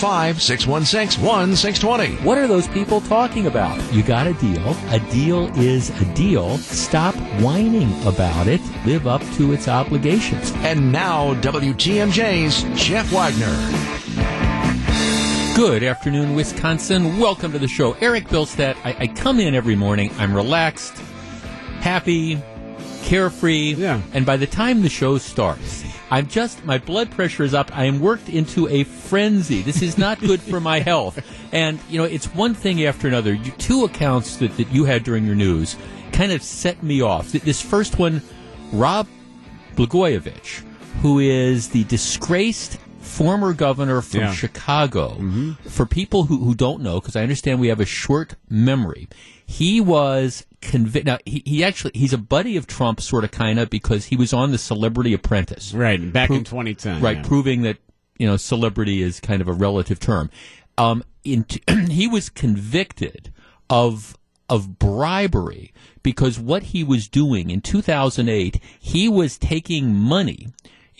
616 1620. What are those people talking about? You got a deal. A deal is a deal. Stop whining about it. Live up to its obligations. And now, WTMJ's Jeff Wagner. Good afternoon, Wisconsin. Welcome to the show. Eric Bilstead. I, I come in every morning. I'm relaxed, happy, carefree. Yeah. And by the time the show starts, I'm just, my blood pressure is up. I am worked into a frenzy. This is not good for my health. And, you know, it's one thing after another. You, two accounts that, that you had during your news kind of set me off. This first one, Rod Blagojevich, who is the disgraced former governor from Yeah. Chicago. For people who, who don't know, because I understand we have a short memory, he was convicted. Now, he, he actually, he's a buddy of Trump, sort of, kind of, because he was on the Celebrity Apprentice. Right, back Pro- in 2010. Right, yeah. proving that, you know, celebrity is kind of a relative term. Um, in t- he was convicted of of bribery because what he was doing in 2008, he was taking money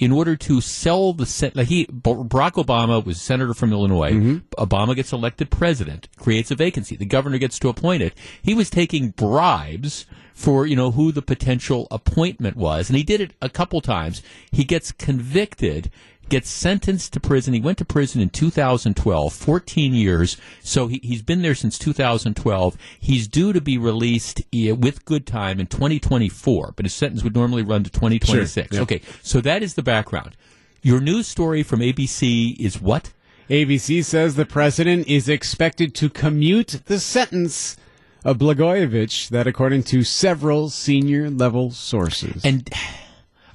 in order to sell the sen- like he Barack Obama was senator from Illinois. Mm-hmm. Obama gets elected president, creates a vacancy. The governor gets to appoint it. He was taking bribes for you know who the potential appointment was, and he did it a couple times. He gets convicted. Gets sentenced to prison. He went to prison in 2012, 14 years. So he, he's been there since 2012. He's due to be released eh, with good time in 2024, but his sentence would normally run to 2026. Sure, yeah. Okay, so that is the background. Your news story from ABC is what? ABC says the president is expected to commute the sentence of Blagojevich, that according to several senior level sources. And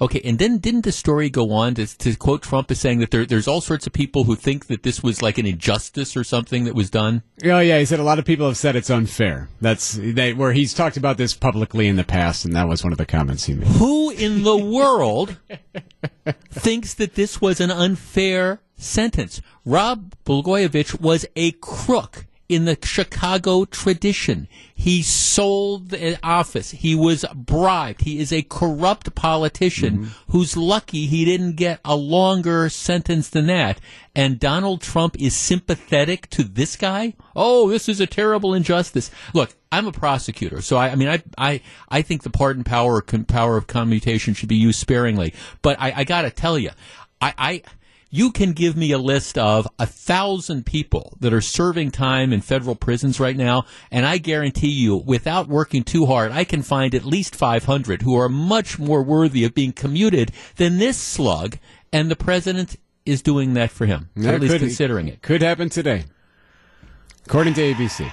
okay, and then didn't the story go on to, to quote Trump as saying that there, there's all sorts of people who think that this was like an injustice or something that was done? oh yeah, he said a lot of people have said it's unfair. That's they, where he's talked about this publicly in the past, and that was one of the comments he made. Who in the world thinks that this was an unfair sentence? Rod Blagojevich was a crook in the Chicago tradition. He sold the office. He was bribed. He is a corrupt politician mm-hmm. who's lucky he didn't get a longer sentence than that. And Donald Trump is sympathetic to this guy? Oh, this is a terrible injustice. Look, I'm a prosecutor, so I, I mean, I, I, I think the pardon power, com, power of commutation should be used sparingly. But I, I got to tell you, I, I, you can give me a list of a thousand people that are serving time in federal prisons right now, and I guarantee you, without working too hard, I can find at least 500 who are much more worthy of being commuted than this slug, and the president is doing that for him, That at least could- considering it. Could happen today, according to ABC.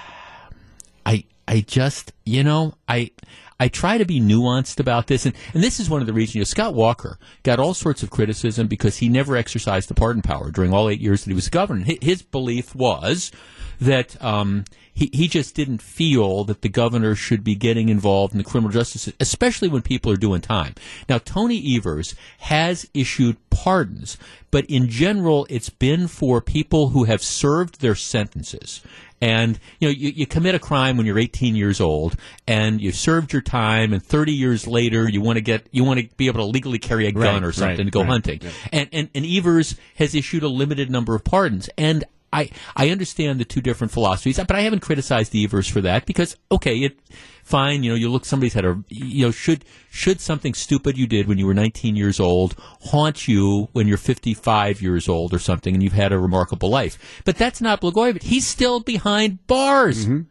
I I just you know I I try to be nuanced about this, and, and this is one of the reasons. You know, Scott Walker got all sorts of criticism because he never exercised the pardon power during all eight years that he was governor. His belief was that um, he he just didn't feel that the governor should be getting involved in the criminal justice, especially when people are doing time. Now, Tony Evers has issued pardons, but in general, it's been for people who have served their sentences. And you know, you, you commit a crime when you're 18 years old, and you've served your time, and 30 years later, you want to get, you want to be able to legally carry a gun Right, or right, something to go right, hunting. yeah. And, and and Evers has issued a limited number of pardons, and I I understand the two different philosophies, but I haven't criticized the Evers for that because okay, it fine, you know, you look somebody's had a you know should should something stupid you did when you were 19 years old haunt you when you're 55 years old or something, and you've had a remarkable life, but that's not Blagojevich. He's still behind bars. Mm-hmm.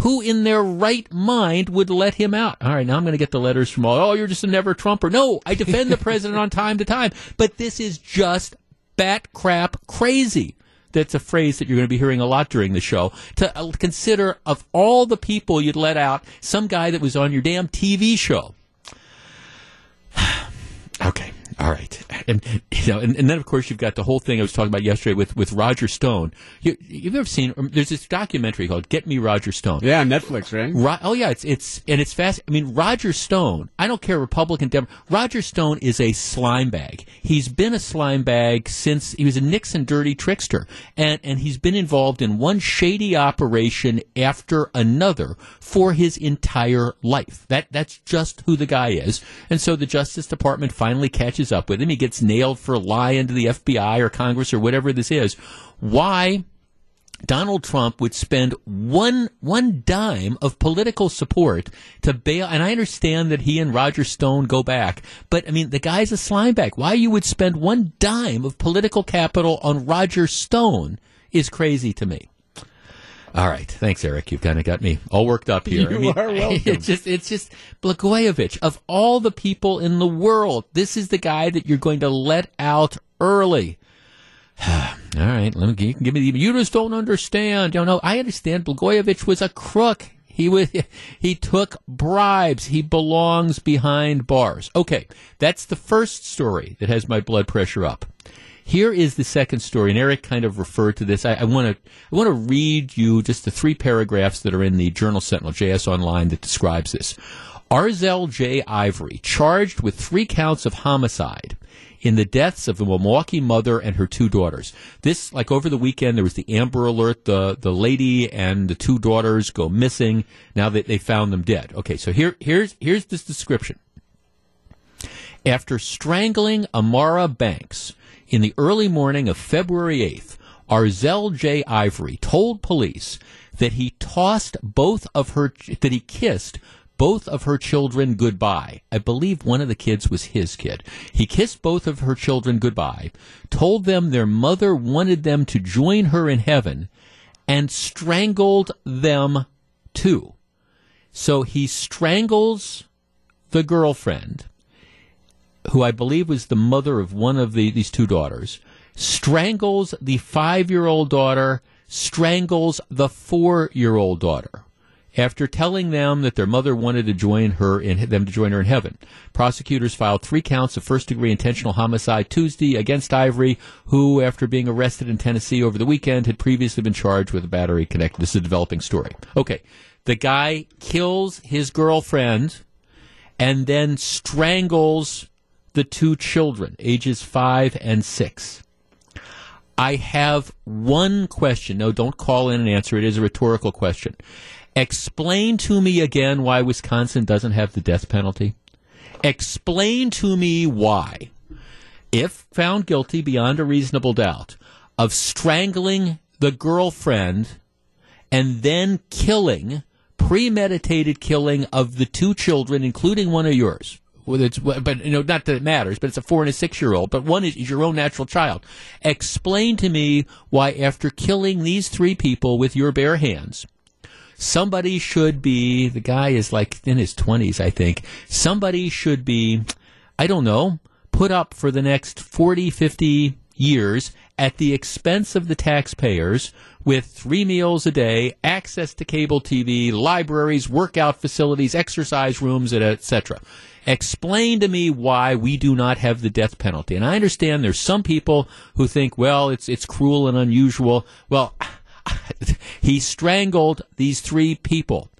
Who in their right mind would let him out? All right, now I'm going to get the letters from all. Oh, you're just a never Trumper. No, I defend the president on time to time, but this is just bat crap crazy. That's a phrase that you're going to be hearing a lot during the show. To uh, consider of all the people you'd let out, some guy that was on your damn TV show. okay. All right, and you know, and, and, then of course you've got the whole thing I was talking about yesterday with, with Roger Stone. You, have ever seen? Um, there's this documentary called "Get Me Roger Stone." Yeah, Netflix, right? Ro- oh yeah, it's it's and it's fast. I mean, Roger Stone. I don't care Republican, Democrat. Roger Stone is a slime bag. He's been a slime bag since he was a Nixon dirty trickster, and and he's been involved in one shady operation after another for his entire life. That that's just who the guy is, and so the Justice Department finally catches up with him. He gets nailed for lying to the FBI or Congress or whatever this is. Why? Donald Trump would spend one one dime of political support to bail. And I understand that he and Roger Stone go back, but I mean the guy's a slimeback. Why you would spend one dime of political capital on Roger Stone is crazy to me. All right, thanks, Eric. You've kind of got me all worked up here. You I mean, are welcome. It's just, it's just Blagojevich. Of all the people in the world, this is the guy that you're going to let out early. all right, let me. You give me the. You just don't understand. You know, I understand. Blagojevich was a crook. He was. He took bribes. He belongs behind bars. Okay, that's the first story that has my blood pressure up. Here is the second story, and Eric kind of referred to this. I want to I want to read you just the three paragraphs that are in the Journal Sentinel JS Online that describes this. Arzel J. Ivory, charged with three counts of homicide in the deaths of the Milwaukee mother and her two daughters. This, like over the weekend, there was the Amber Alert. The the lady and the two daughters go missing. Now that they found them dead. Okay, so here here's here's this description. After strangling Amara Banks, in the early morning of February 8th, Arzel J. Ivory told police that he tossed both of her, that he kissed both of her children goodbye. I believe one of the kids was his kid. He kissed both of her children goodbye, told them their mother wanted them to join her in heaven, and strangled them too. So he strangles the girlfriend who I believe was the mother of one of the, these two daughters, strangles the five year old daughter, strangles the four year old daughter. After telling them that their mother wanted to join her in them to join her in heaven, prosecutors filed three counts of first-degree intentional homicide Tuesday against Ivory, who, after being arrested in Tennessee over the weekend, had previously been charged with a battery connected. This is a developing story. Okay, the guy kills his girlfriend and then strangles the two children, ages five and six. I have one question. No, don't call in and answer. It is a rhetorical question. Explain to me again why Wisconsin doesn't have the death penalty. Explain to me why, if found guilty beyond a reasonable doubt of strangling the girlfriend and then killing, premeditated killing of the two children, including one of yours, it's but you know not that it matters but it's a four and a six year old but one is, is, your own natural child explain to me why after killing these three people with your bare hands somebody should be the guy is like in his 20s i think somebody should be i don't know put up for the next 40 50 years at the expense of the taxpayers with three meals a day, access to cable TV, libraries, workout facilities, exercise rooms, etc. Explain to me why we do not have the death penalty. And I understand there's some people who think, well, it's it's cruel and unusual. Well, he strangled these three people.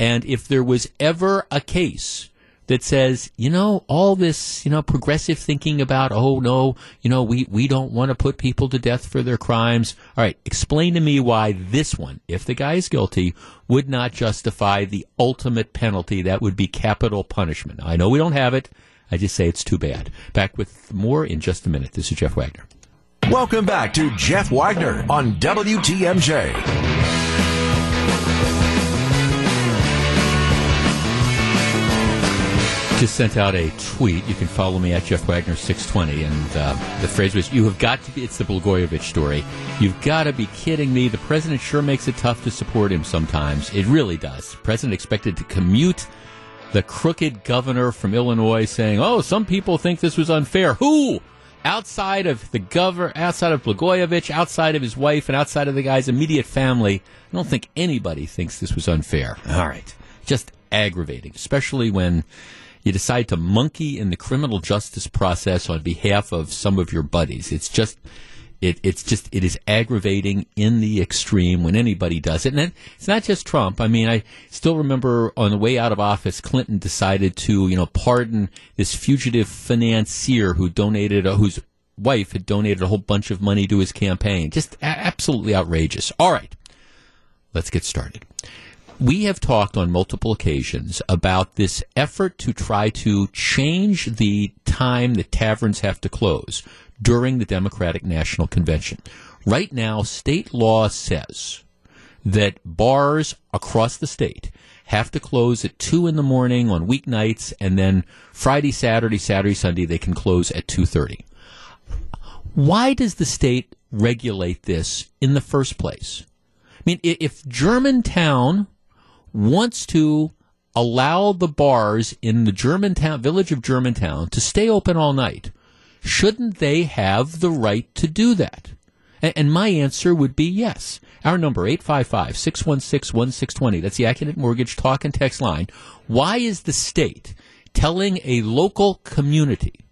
And if there was ever a case that says, you know, all this, you know, progressive thinking about, oh no, you know, we, we don't want to put people to death for their crimes. All right, explain to me why this one, if the guy is guilty, would not justify the ultimate penalty. That would be capital punishment. I know we don't have it. I just say it's too bad. Back with more in just a minute. This is Jeff Wagner. Welcome back to Jeff Wagner on WTMJ. Just sent out a tweet. You can follow me at Jeff Wagner 620, and uh, the phrase was, "You have got to be." It's the Blagojevich story. You've got to be kidding me. The president sure makes it tough to support him sometimes. It really does. The president expected to commute the crooked governor from Illinois, saying, "Oh, some people think this was unfair." Who? Outside of the governor, outside of Blagojevich, outside of his wife, and outside of the guy's immediate family, I don't think anybody thinks this was unfair. All right, just aggravating, especially when you decide to monkey in the criminal justice process on behalf of some of your buddies. It's just it, it's just it is aggravating in the extreme when anybody does it, and it's not just Trump. I mean, I still remember on the way out of office, Clinton decided to you know pardon this fugitive financier who donated, uh, whose wife had donated a whole bunch of money to his campaign. Just a- absolutely outrageous. All right, let's get started. We have talked on multiple occasions about this effort to try to change the time that taverns have to close during the Democratic National Convention. Right now, state law says that bars across the state have to close at 2 in the morning on weeknights and then Friday, Saturday, Saturday, Sunday they can close at 2:30. Why does the state regulate this in the first place? I mean, if Germantown wants to allow the bars in the Germantown village of Germantown to stay open all night, shouldn't they have the right to do that? And, and my answer would be yes. Our number, 855-616-1620. That's the Accunet Mortgage talk and text line. Why is the state telling a local community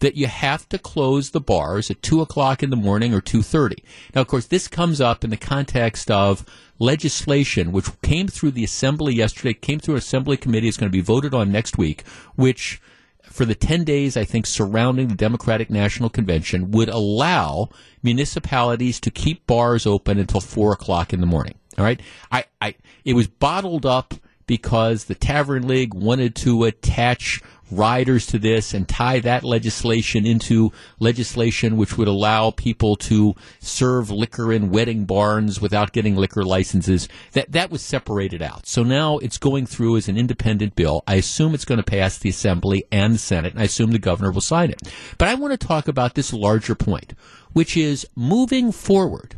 that you have to close the bars at 2 o'clock in the morning or 2.30? Now, of course, this comes up in the context of legislation which came through the assembly yesterday, came through an assembly committee, is going to be voted on next week, which – for the 10 days, I think, surrounding the Democratic National Convention would allow municipalities to keep bars open until 4 o'clock in the morning. All right? I, I, it was bottled up because the Tavern League wanted to attach riders to this and tie that legislation into legislation which would allow people to serve liquor in wedding barns without getting liquor licenses. That that was separated out. So now it's going through as an independent bill. I assume it's going to pass the Assembly and the Senate, and I assume the governor will sign it. But I want to talk about this larger point, which is moving forward.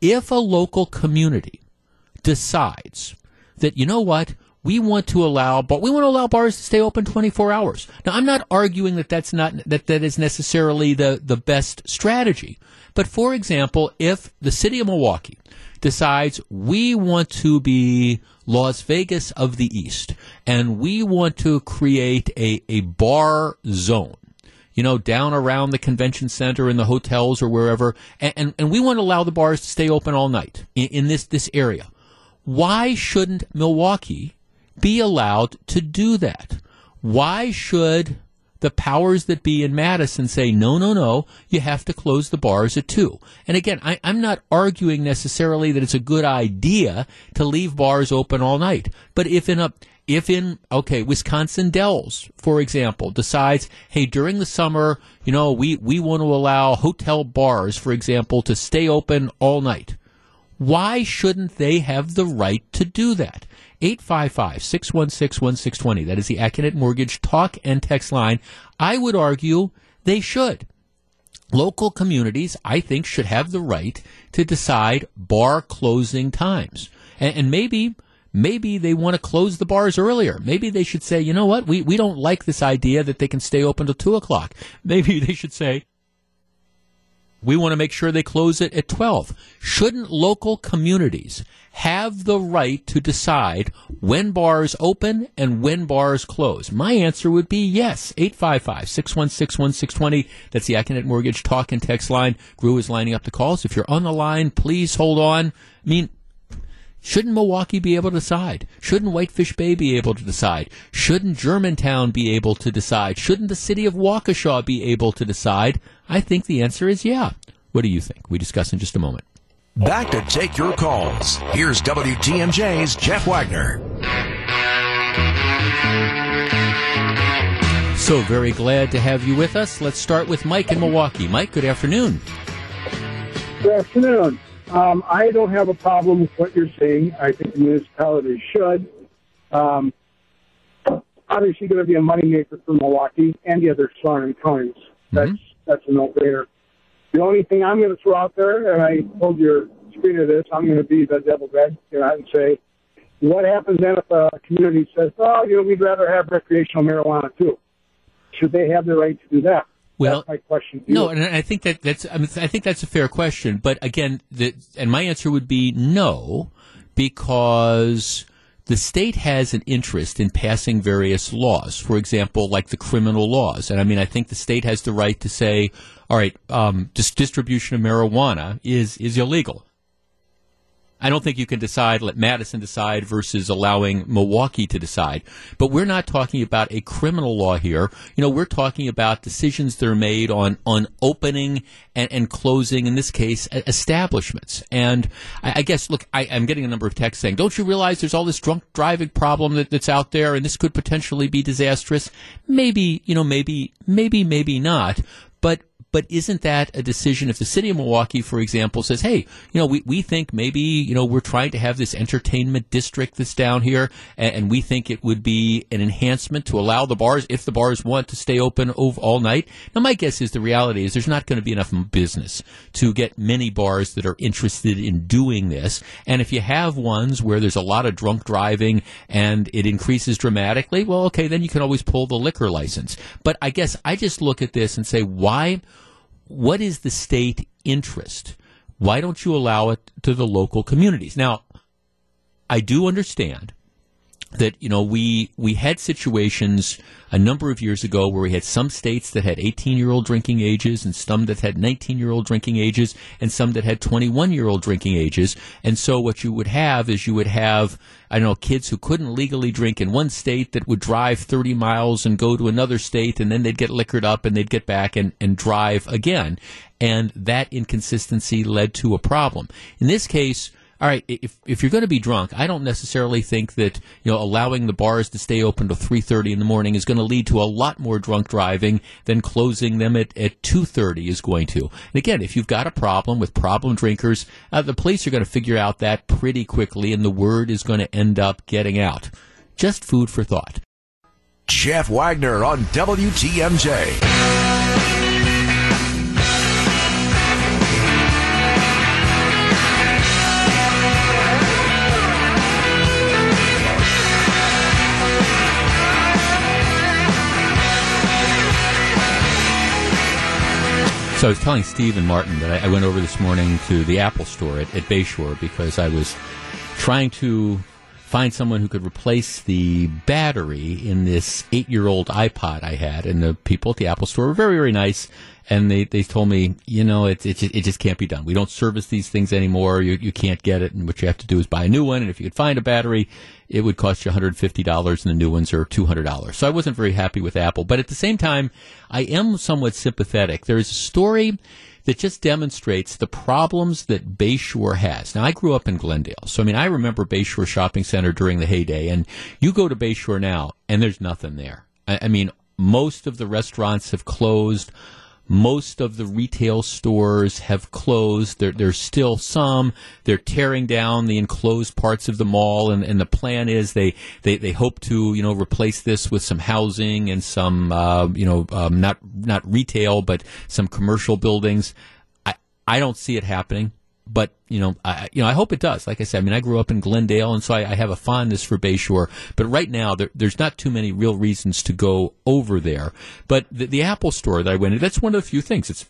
If a local community decides that you know what we want to allow, but we want to allow bars to stay open 24 hours. Now, I'm not arguing that that's not that that is necessarily the the best strategy. But for example, if the city of Milwaukee decides we want to be Las Vegas of the East and we want to create a, a bar zone you know, down around the convention center in the hotels or wherever, and, and, and, we want to allow the bars to stay open all night in, in this, this area. Why shouldn't Milwaukee be allowed to do that? Why should the powers that be in Madison say, no, no, no, you have to close the bars at 2? And again, I, am not arguing necessarily that it's a good idea to leave bars open all night. But if in a, if in, okay, Wisconsin Dells, for example, decides, hey, during the summer, you know, we, we want to allow hotel bars, for example, to stay open all night. Why shouldn't they have the right to do that? 855 616 1620. That is the Accunet Mortgage talk and text line. I would argue they should. Local communities, I think, should have the right to decide bar closing times. And, and maybe maybe they want to close the bars earlier. Maybe they should say, you know what, we, we don't like this idea that they can stay open till 2 o'clock. Maybe they should say, we want to make sure they close it at 12. Shouldn't local communities have the right to decide when bars open and when bars close? My answer would be yes. 855-616-1620. That's the Accunet Mortgage talk and text line. Gru is lining up the calls. If you're on the line, please hold on. I mean, Shouldn't Milwaukee be able to decide? Shouldn't Whitefish Bay be able to decide? Shouldn't Germantown be able to decide? Shouldn't the city of Waukesha be able to decide? I think the answer is yeah. What do you think? We discuss in just a moment. Back to take your calls. Here's WTMJ's Jeff Wagner. So very glad to have you with us. Let's start with Mike in Milwaukee. Mike, good afternoon. Good afternoon. Um, I don't have a problem with what you're saying. I think the municipalities should. Um, obviously, going to be a moneymaker for Milwaukee and the other surrounding counties. That's mm-hmm. That's a no-brainer. The only thing I'm going to throw out there, and I told your screener this, I'm going to be the devil's advocate and say, what happens then if a community says, oh, you know, we'd rather have recreational marijuana too? Should they have the right to do that? Well, that's my question. no, and I think that that's I, mean, I think that's a fair question. But again, the, and my answer would be no, because the state has an interest in passing various laws. For example, like the criminal laws. And I mean, I think the state has the right to say, all right, um, dis- distribution of marijuana is, is illegal. I don't think you can decide, let Madison decide versus allowing Milwaukee to decide. But we're not talking about a criminal law here. You know, we're talking about decisions that are made on, on opening and, and closing, in this case, establishments. And I, I guess, look, I, am getting a number of texts saying, don't you realize there's all this drunk driving problem that, that's out there and this could potentially be disastrous? Maybe, you know, maybe, maybe, maybe not. But isn't that a decision if the city of Milwaukee, for example, says, hey, you know, we, we think maybe, you know, we're trying to have this entertainment district that's down here, and, and we think it would be an enhancement to allow the bars, if the bars want to stay open all night. Now, my guess is the reality is there's not going to be enough business to get many bars that are interested in doing this. And if you have ones where there's a lot of drunk driving and it increases dramatically, well, okay, then you can always pull the liquor license. But I guess I just look at this and say, why? What is the state interest? Why don't you allow it to the local communities? Now, I do understand that you know we we had situations a number of years ago where we had some states that had 18 year old drinking ages and some that had 19 year old drinking ages and some that had 21 year old drinking ages. And so what you would have is you would have I don't know kids who couldn't legally drink in one state that would drive 30 miles and go to another state and then they'd get liquored up and they'd get back and, and drive again. And that inconsistency led to a problem. In this case all right, if if you're going to be drunk, I don't necessarily think that you know allowing the bars to stay open till three thirty in the morning is going to lead to a lot more drunk driving than closing them at at two thirty is going to. And again, if you've got a problem with problem drinkers, uh, the police are going to figure out that pretty quickly, and the word is going to end up getting out. Just food for thought. Jeff Wagner on WTMJ. So I was telling Steve and Martin that I, I went over this morning to the Apple store at, at Bayshore because I was trying to find someone who could replace the battery in this eight year old iPod I had. And the people at the Apple store were very, very nice. And they, they told me, you know, it, it, it just can't be done. We don't service these things anymore. You, you can't get it. And what you have to do is buy a new one. And if you could find a battery, it would cost you $150 and the new ones are $200. So I wasn't very happy with Apple. But at the same time, I am somewhat sympathetic. There is a story that just demonstrates the problems that Bayshore has. Now, I grew up in Glendale, so I mean, I remember Bayshore Shopping Center during the heyday, and you go to Bayshore now, and there's nothing there. I, I mean, most of the restaurants have closed. Most of the retail stores have closed. There, there's still some. They're tearing down the enclosed parts of the mall, and, and the plan is they, they, they hope to you know replace this with some housing and some uh, you know um, not not retail but some commercial buildings. I I don't see it happening but you know, I, you know, I hope it does. Like I said, I mean, I grew up in Glendale, and so I, I have a fondness for Bayshore. But right now, there, there's not too many real reasons to go over there. But the, the Apple Store that I went in—that's one of the few things. It's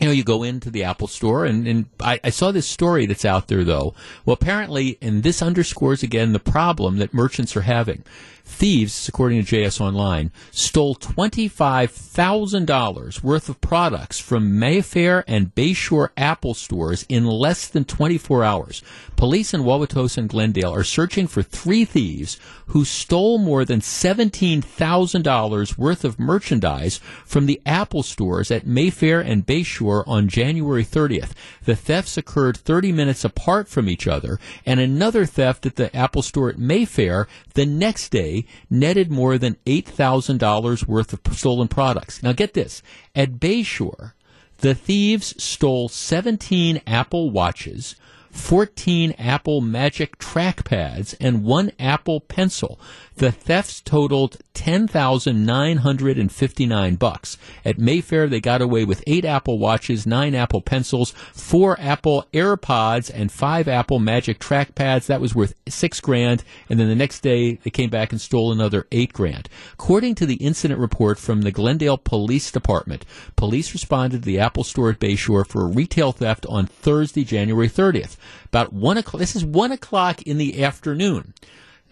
you know, you go into the Apple store, and, and I, I, saw this story that's out there, though. Well, apparently, and this underscores again the problem that merchants are having. Thieves, according to JS Online, stole $25,000 worth of products from Mayfair and Bayshore Apple stores in less than 24 hours. Police in Wauwatosa and Glendale are searching for three thieves who stole more than $17,000 worth of merchandise from the Apple stores at Mayfair and Bayshore on January 30th. The thefts occurred 30 minutes apart from each other, and another theft at the Apple store at Mayfair the next day netted more than $8,000 worth of stolen products. Now get this. At Bayshore, the thieves stole 17 Apple watches, 14 Apple Magic trackpads, and one Apple Pencil. The thefts totaled 10,959 bucks. At Mayfair, they got away with 8 Apple Watches, 9 Apple Pencils, 4 Apple AirPods, and 5 Apple Magic trackpads. That was worth 6 grand. And then the next day, they came back and stole another 8 grand. According to the incident report from the Glendale Police Department, police responded to the Apple store at Bayshore for a retail theft on Thursday, January 30th. About 1 o'clock, this is 1 o'clock in the afternoon.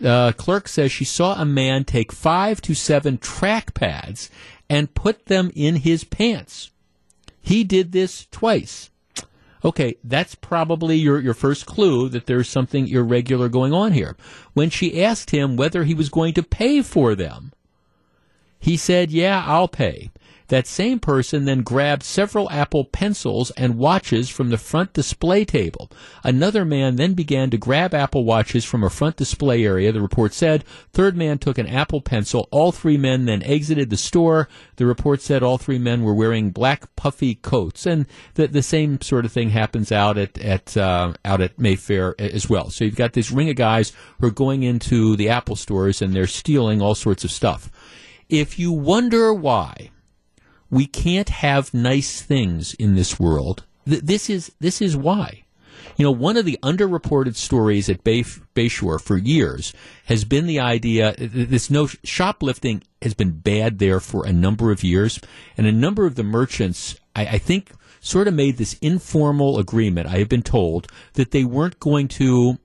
Uh, clerk says she saw a man take five to seven track pads and put them in his pants. He did this twice. Okay, that's probably your, your first clue that there's something irregular going on here. When she asked him whether he was going to pay for them, he said, Yeah, I'll pay. That same person then grabbed several Apple pencils and watches from the front display table. Another man then began to grab Apple watches from a front display area, the report said. Third man took an Apple pencil. All three men then exited the store. The report said all three men were wearing black puffy coats. And the, the same sort of thing happens out at, at, uh, out at Mayfair as well. So you've got this ring of guys who are going into the Apple stores and they're stealing all sorts of stuff. If you wonder why, we can't have nice things in this world. Th- this is this is why. You know, one of the underreported stories at Bay, Bayshore for years has been the idea this no shoplifting has been bad there for a number of years, and a number of the merchants, I, I think, sort of made this informal agreement. I have been told that they weren't going to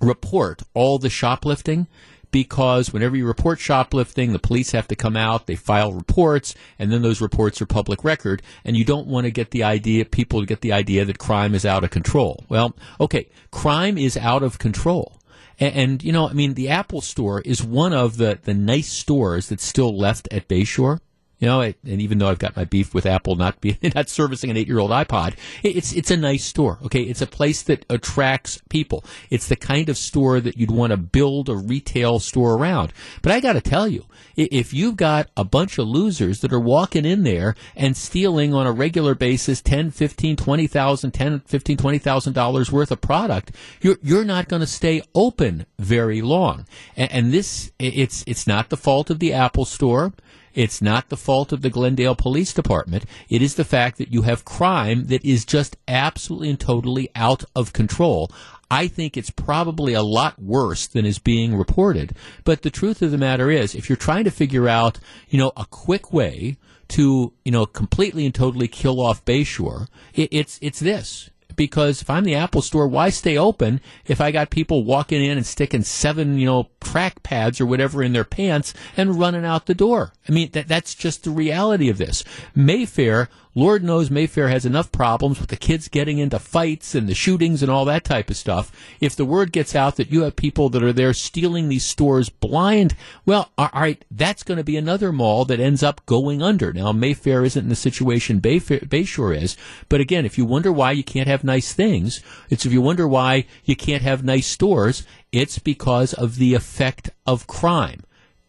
report all the shoplifting because whenever you report shoplifting, the police have to come out, they file reports, and then those reports are public record, and you don't want to get the idea, people to get the idea that crime is out of control. Well, okay, crime is out of control. And, and, you know, I mean, the Apple Store is one of the, the nice stores that's still left at Bayshore. You know, and even though I've got my beef with Apple not being not servicing an eight-year-old iPod, it's it's a nice store. Okay, it's a place that attracts people. It's the kind of store that you'd want to build a retail store around. But I got to tell you, if you've got a bunch of losers that are walking in there and stealing on a regular basis 10, 15, 20,000, 10, 15, 20,000 dollars worth of product, you're you're not going to stay open very long. And, and this it's it's not the fault of the Apple store. It's not the fault of the Glendale Police Department. It is the fact that you have crime that is just absolutely and totally out of control. I think it's probably a lot worse than is being reported. But the truth of the matter is, if you're trying to figure out, you know, a quick way to, you know, completely and totally kill off Bayshore, it, it's it's this because if I'm the Apple store, why stay open if I got people walking in and sticking seven, you know, track pads or whatever in their pants and running out the door? I mean, that, that's just the reality of this. Mayfair Lord knows Mayfair has enough problems with the kids getting into fights and the shootings and all that type of stuff. If the word gets out that you have people that are there stealing these stores blind, well, all right, that's going to be another mall that ends up going under. Now, Mayfair isn't in the situation Bayfair, Bayshore is, but again, if you wonder why you can't have nice things, it's if you wonder why you can't have nice stores, it's because of the effect of crime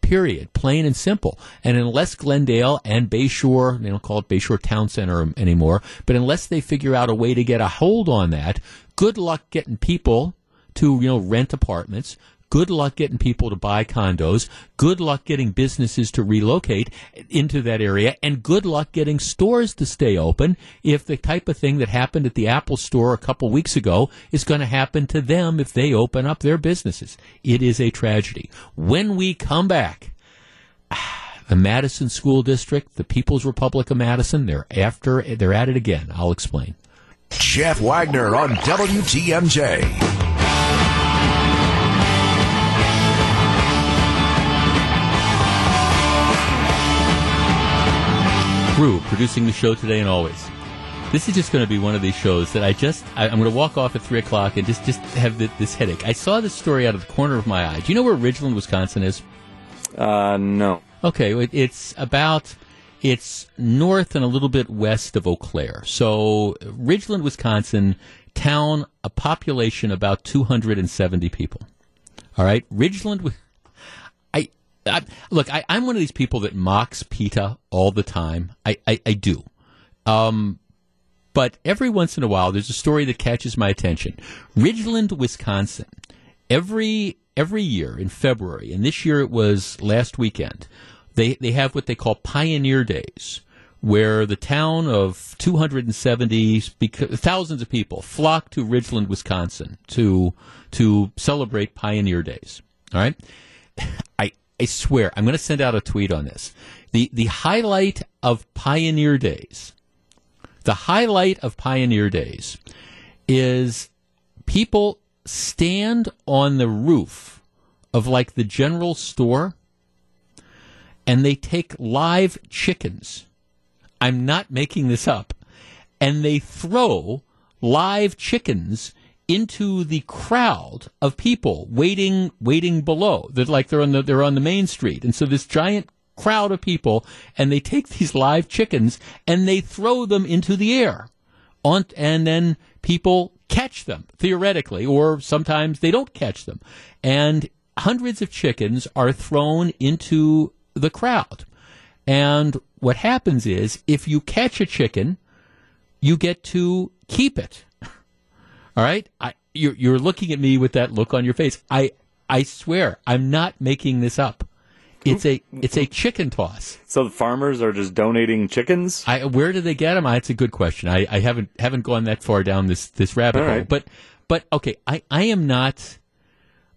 period, plain and simple. And unless Glendale and Bayshore, they don't call it Bayshore Town Center anymore, but unless they figure out a way to get a hold on that, good luck getting people to, you know, rent apartments. Good luck getting people to buy condos. Good luck getting businesses to relocate into that area. And good luck getting stores to stay open if the type of thing that happened at the Apple store a couple weeks ago is going to happen to them if they open up their businesses. It is a tragedy. When we come back, the Madison School District, the People's Republic of Madison, they're after, they're at it again. I'll explain. Jeff Wagner on WTMJ. Crew producing the show today and always. This is just going to be one of these shows that I just I, am going to walk off at three o'clock and just just have the, this headache. I saw this story out of the corner of my eye. Do you know where Ridgeland, Wisconsin is? Uh, no. Okay, it, it's about it's north and a little bit west of Eau Claire. So Ridgeland, Wisconsin, town a population about 270 people. All right, Ridgeland. I, look, I, am one of these people that mocks PETA all the time. I, I, I do. Um, but every once in a while, there's a story that catches my attention. Ridgeland, Wisconsin. Every every year in February, and this year it was last weekend. They they have what they call Pioneer Days, where the town of 270 thousands of people flock to Ridgeland, Wisconsin, to to celebrate Pioneer Days. All right, I I swear, I'm going to send out a tweet on this. The, the highlight of Pioneer Days, the highlight of Pioneer Days is people stand on the roof of like the general store and they take live chickens. I'm not making this up. And they throw live chickens into the crowd of people waiting waiting below. They're like they're on the they're on the main street. And so this giant crowd of people and they take these live chickens and they throw them into the air. On and then people catch them theoretically or sometimes they don't catch them. And hundreds of chickens are thrown into the crowd. And what happens is if you catch a chicken, you get to keep it. All right? I, you're, you're looking at me with that look on your face. I, I swear, I'm not making this up. It's a it's a chicken toss. So the farmers are just donating chickens. I, where do they get them? I, it's a good question. I, I haven't haven't gone that far down this this rabbit hole. But but okay, I, I am not.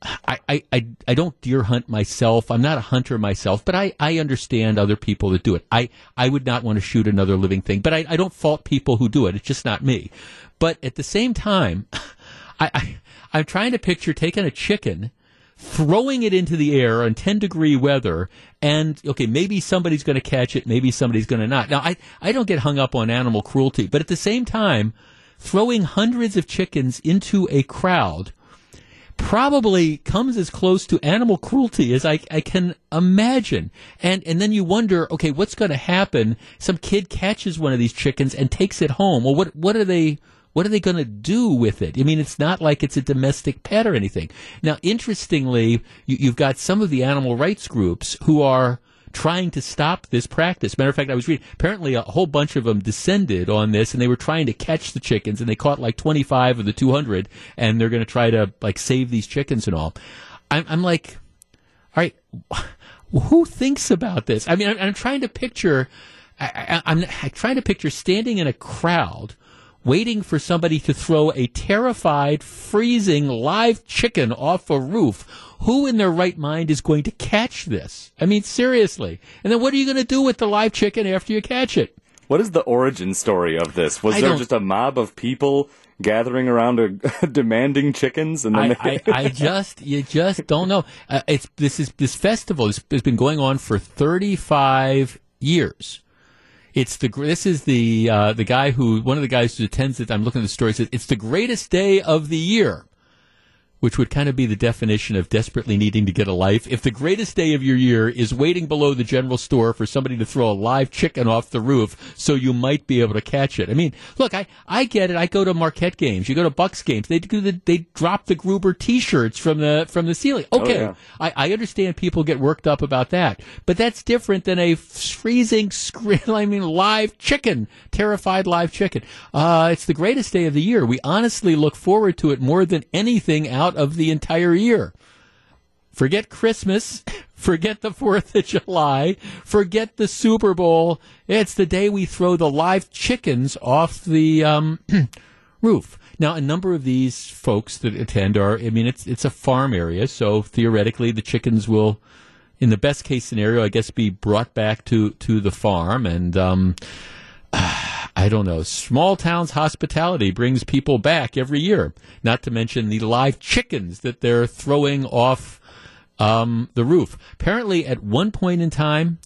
I, I, I, I don't deer hunt myself. I'm not a hunter myself, but I, I understand other people that do it. I, I would not want to shoot another living thing, but I, I don't fault people who do it. It's just not me. But at the same time, I, I, I'm trying to picture taking a chicken, throwing it into the air in 10 degree weather, and okay, maybe somebody's going to catch it, maybe somebody's going to not. Now, I, I don't get hung up on animal cruelty, but at the same time, throwing hundreds of chickens into a crowd probably comes as close to animal cruelty as I, I can imagine. And and then you wonder, okay, what's going to happen? Some kid catches one of these chickens and takes it home. Well, what what are they? What are they going to do with it? I mean, it's not like it's a domestic pet or anything. Now, interestingly, you, you've got some of the animal rights groups who are trying to stop this practice. Matter of fact, I was reading, apparently a whole bunch of them descended on this and they were trying to catch the chickens and they caught like 25 of the 200 and they're going to try to like save these chickens and all. I'm, I'm like, all right, who thinks about this? I mean, I'm, I'm trying to picture, I, I'm trying to picture standing in a crowd waiting for somebody to throw a terrified, freezing live chicken off a roof. Who in their right mind is going to catch this? I mean, seriously. And then what are you going to do with the live chicken after you catch it? What is the origin story of this? Was I there just a mob of people gathering around a, demanding chickens, and then I, they, I, I just, you just don't know. Uh, it's this is this festival has, has been going on for 35 years. It's the this is the uh, the guy who one of the guys who attends it. I'm looking at the story. Says it's the greatest day of the year, which would kind of be the definition of desperately needing to get a life. If the greatest day of your year is waiting below the general store for somebody to throw a live chicken off the roof, so you might be able to catch it. I mean, look, I, I get it. I go to Marquette games. You go to Bucks games. They do the, they drop the Gruber T-shirts from the from the ceiling. Okay, yeah. I, I understand people get worked up about that, but that's different than a freezing, scream, I mean, live chicken, terrified live chicken. Uh, it's the greatest day of the year. We honestly look forward to it more than anything out of the entire year. Forget Christmas. Forget the 4th of July. Forget the Super Bowl. It's the day we throw the live chickens off the um, roof. Now, a number of these folks that attend are, I mean, it's, it's a farm area, so theoretically the chickens will, in the best case scenario, I guess, be brought back to, to the farm. And, um, I don't know. Small towns hospitality brings people back every year. Not to mention the live chickens that they're throwing off um, the roof. Apparently, at one point in time,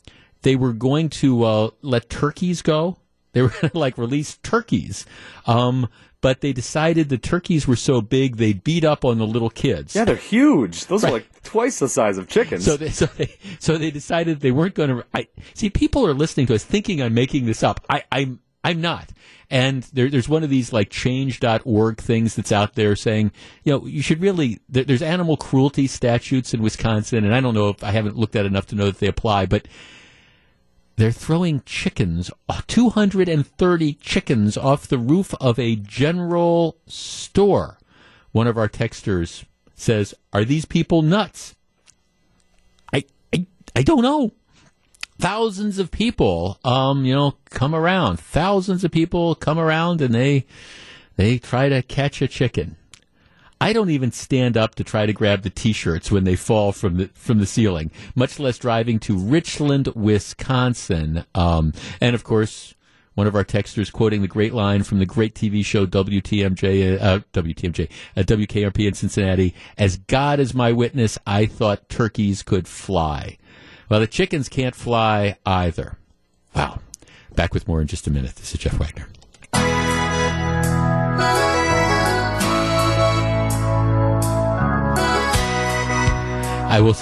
they were going to uh, let turkeys go. They were going to like release turkeys, um, but they decided the turkeys were so big they beat up on the little kids. yeah, they're huge. Those are like twice the size of chickens. So they, so they, so they decided they weren't going to. I see. People are listening to us, thinking I'm making this up. I, I'm, I'm not. And there, there's one of these like change.org things that's out there saying, you know, you should really. There, there's animal cruelty statutes in Wisconsin, and I don't know if I haven't looked at enough to know that they apply, but they're throwing chickens, uh, 230 chickens off the roof of a general store. One of our texters says, "Are these people nuts?" I, I, I don't know. Thousands of people, um, you know, come around. Thousands of people come around and they, they try to catch a chicken. I don't even stand up to try to grab the T-shirts when they fall from the from the ceiling. Much less driving to Ridgeland, Wisconsin. Um, and of course, One of our texters quoting the great line from the great TV show WTMJ, uh, WTMJ, uh, WKRP in Cincinnati. As God is my witness, I thought turkeys could fly. Well, the chickens can't fly either. Wow. Back with more in just a minute. This is Jeff Wagner. I will.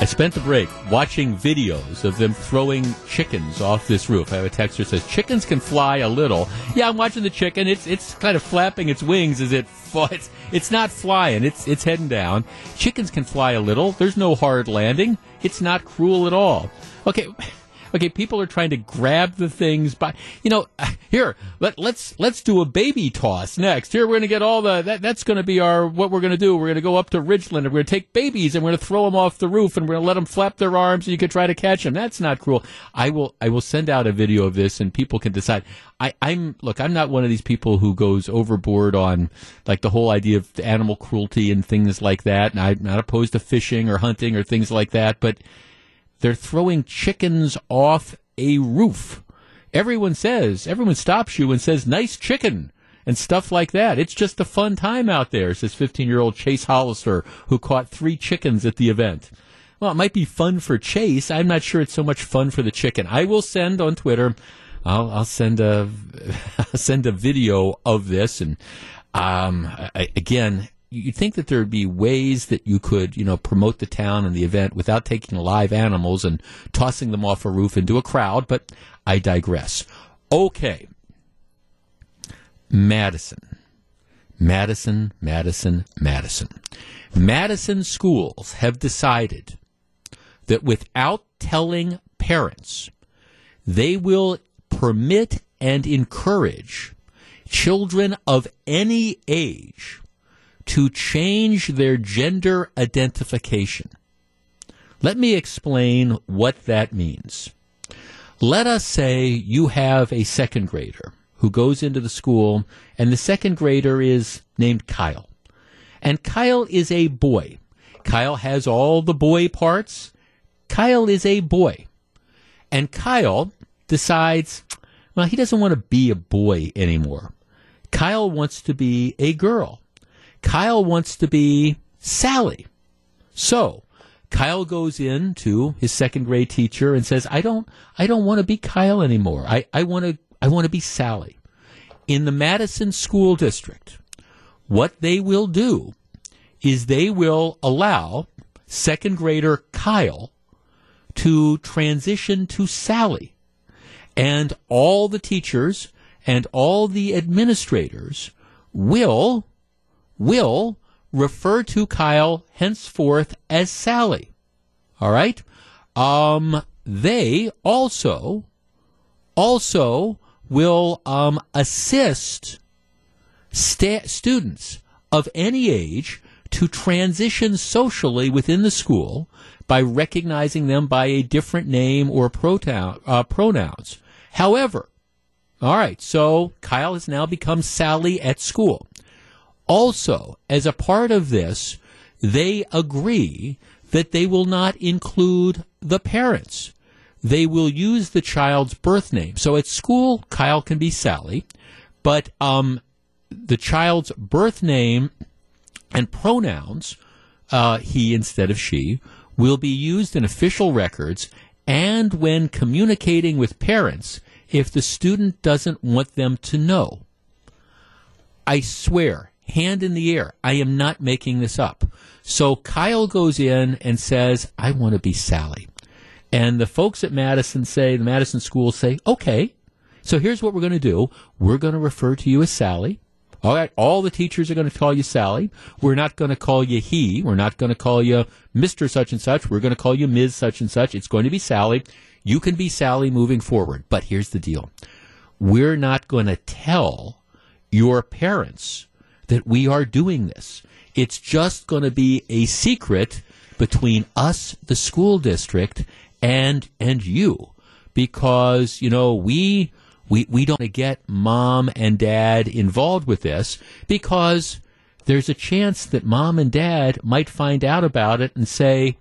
I spent the break watching videos of them throwing chickens off this roof. I have a texter that says chickens can fly a little. Yeah, I'm watching the chicken. It's it's kind of flapping its wings as it it's it's not flying. It's it's heading down. Chickens can fly a little. There's no hard landing. It's not cruel at all. Okay. Okay, people are trying to grab the things by, you know, here, let, let's, let's do a baby toss next. Here, we're going to get all the, that, that's going to be our, what we're going to do. We're going to go up to Ridgeland and we're going to take babies and we're going to throw them off the roof and we're going to let them flap their arms and you can try to catch them. That's not cruel. I will, I will send out a video of this and people can decide. I, I'm, look, I'm not one of these people who goes overboard on like the whole idea of animal cruelty and things like that. And I'm not opposed to fishing or hunting or things like that, but, they're throwing chickens off a roof. Everyone says, everyone stops you and says, nice chicken and stuff like that. It's just a fun time out there, says 15 year old Chase Hollister, who caught three chickens at the event. Well, it might be fun for Chase. I'm not sure it's so much fun for the chicken. I will send on Twitter. I'll, I'll send a send a video of this, and um, I, again, you'd think that there would be ways that you could, you know, promote the town and the event without taking live animals and tossing them off a roof into a crowd, but I digress. Okay. Madison. Madison, Madison, Madison. Madison schools have decided that without telling parents, they will permit and encourage children of any age to change their gender identification. Let me explain what that means. Let us say you have a second grader who goes into the school, and the second grader is named Kyle. And Kyle is a boy. Kyle has all the boy parts. Kyle is a boy. And Kyle decides, well, he doesn't want to be a boy anymore. Kyle wants to be a girl. Kyle wants to be Sally. So, Kyle goes in to his second grade teacher and says, I don't, I don't want to be Kyle anymore. I, I want to, I want to be Sally. In the Madison School District, what they will do is they will allow second grader Kyle to transition to Sally. And all the teachers and all the administrators will will refer to Kyle henceforth as Sally. All right? Um, they also, also will um, assist sta- students of any age to transition socially within the school by recognizing them by a different name or pronoun, uh, pronouns. However, all right, so Kyle has now become Sally at school. Also, as a part of this, they agree that they will not include the parents. They will use the child's birth name. So at school, Kyle can be Sally, but um, the child's birth name and pronouns, uh, he instead of she, will be used in official records and when communicating with parents if the student doesn't want them to know. I swear, hand in the air. I am not making this up. So Kyle goes in and says, I want to be Sally. And the folks at Madison say, the Madison schools say, okay, so here's what we're going to do. We're going to refer to you as Sally. All right, all the teachers are going to call you Sally. We're not going to call you he. We're not going to call you Mr. such and such. We're going to call you Ms. such and such. It's going to be Sally. You can be Sally moving forward. But here's the deal. We're not going to tell your parents that we are doing this. It's just going to be a secret between us, the school district, and and you, because you know we we we don't want to get mom and dad involved with this because there's a chance that mom and dad might find out about it and say,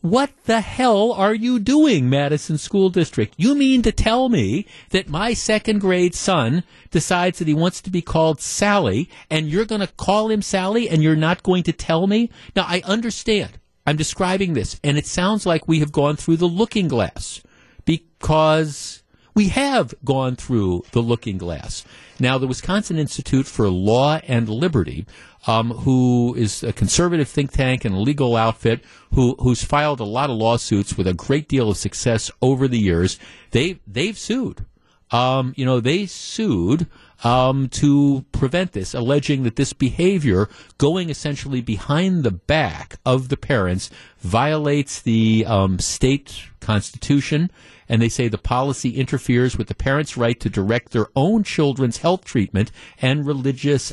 What the hell are you doing, Madison School District? You mean to tell me that my second grade son decides that he wants to be called Sally and you're going to call him Sally and you're not going to tell me? Now, I understand. I'm describing this and it sounds like we have gone through the looking glass because we have gone through the looking glass. Now, the Wisconsin Institute for Law and Liberty, um, who is a conservative think tank and a legal outfit, who who's filed a lot of lawsuits with a great deal of success over the years, they they've sued. Um, you know, they sued um, to prevent this, alleging that this behavior, going essentially behind the back of the parents, violates the um, state constitution and they say the policy interferes with the parents' right to direct their own children's health treatment and religious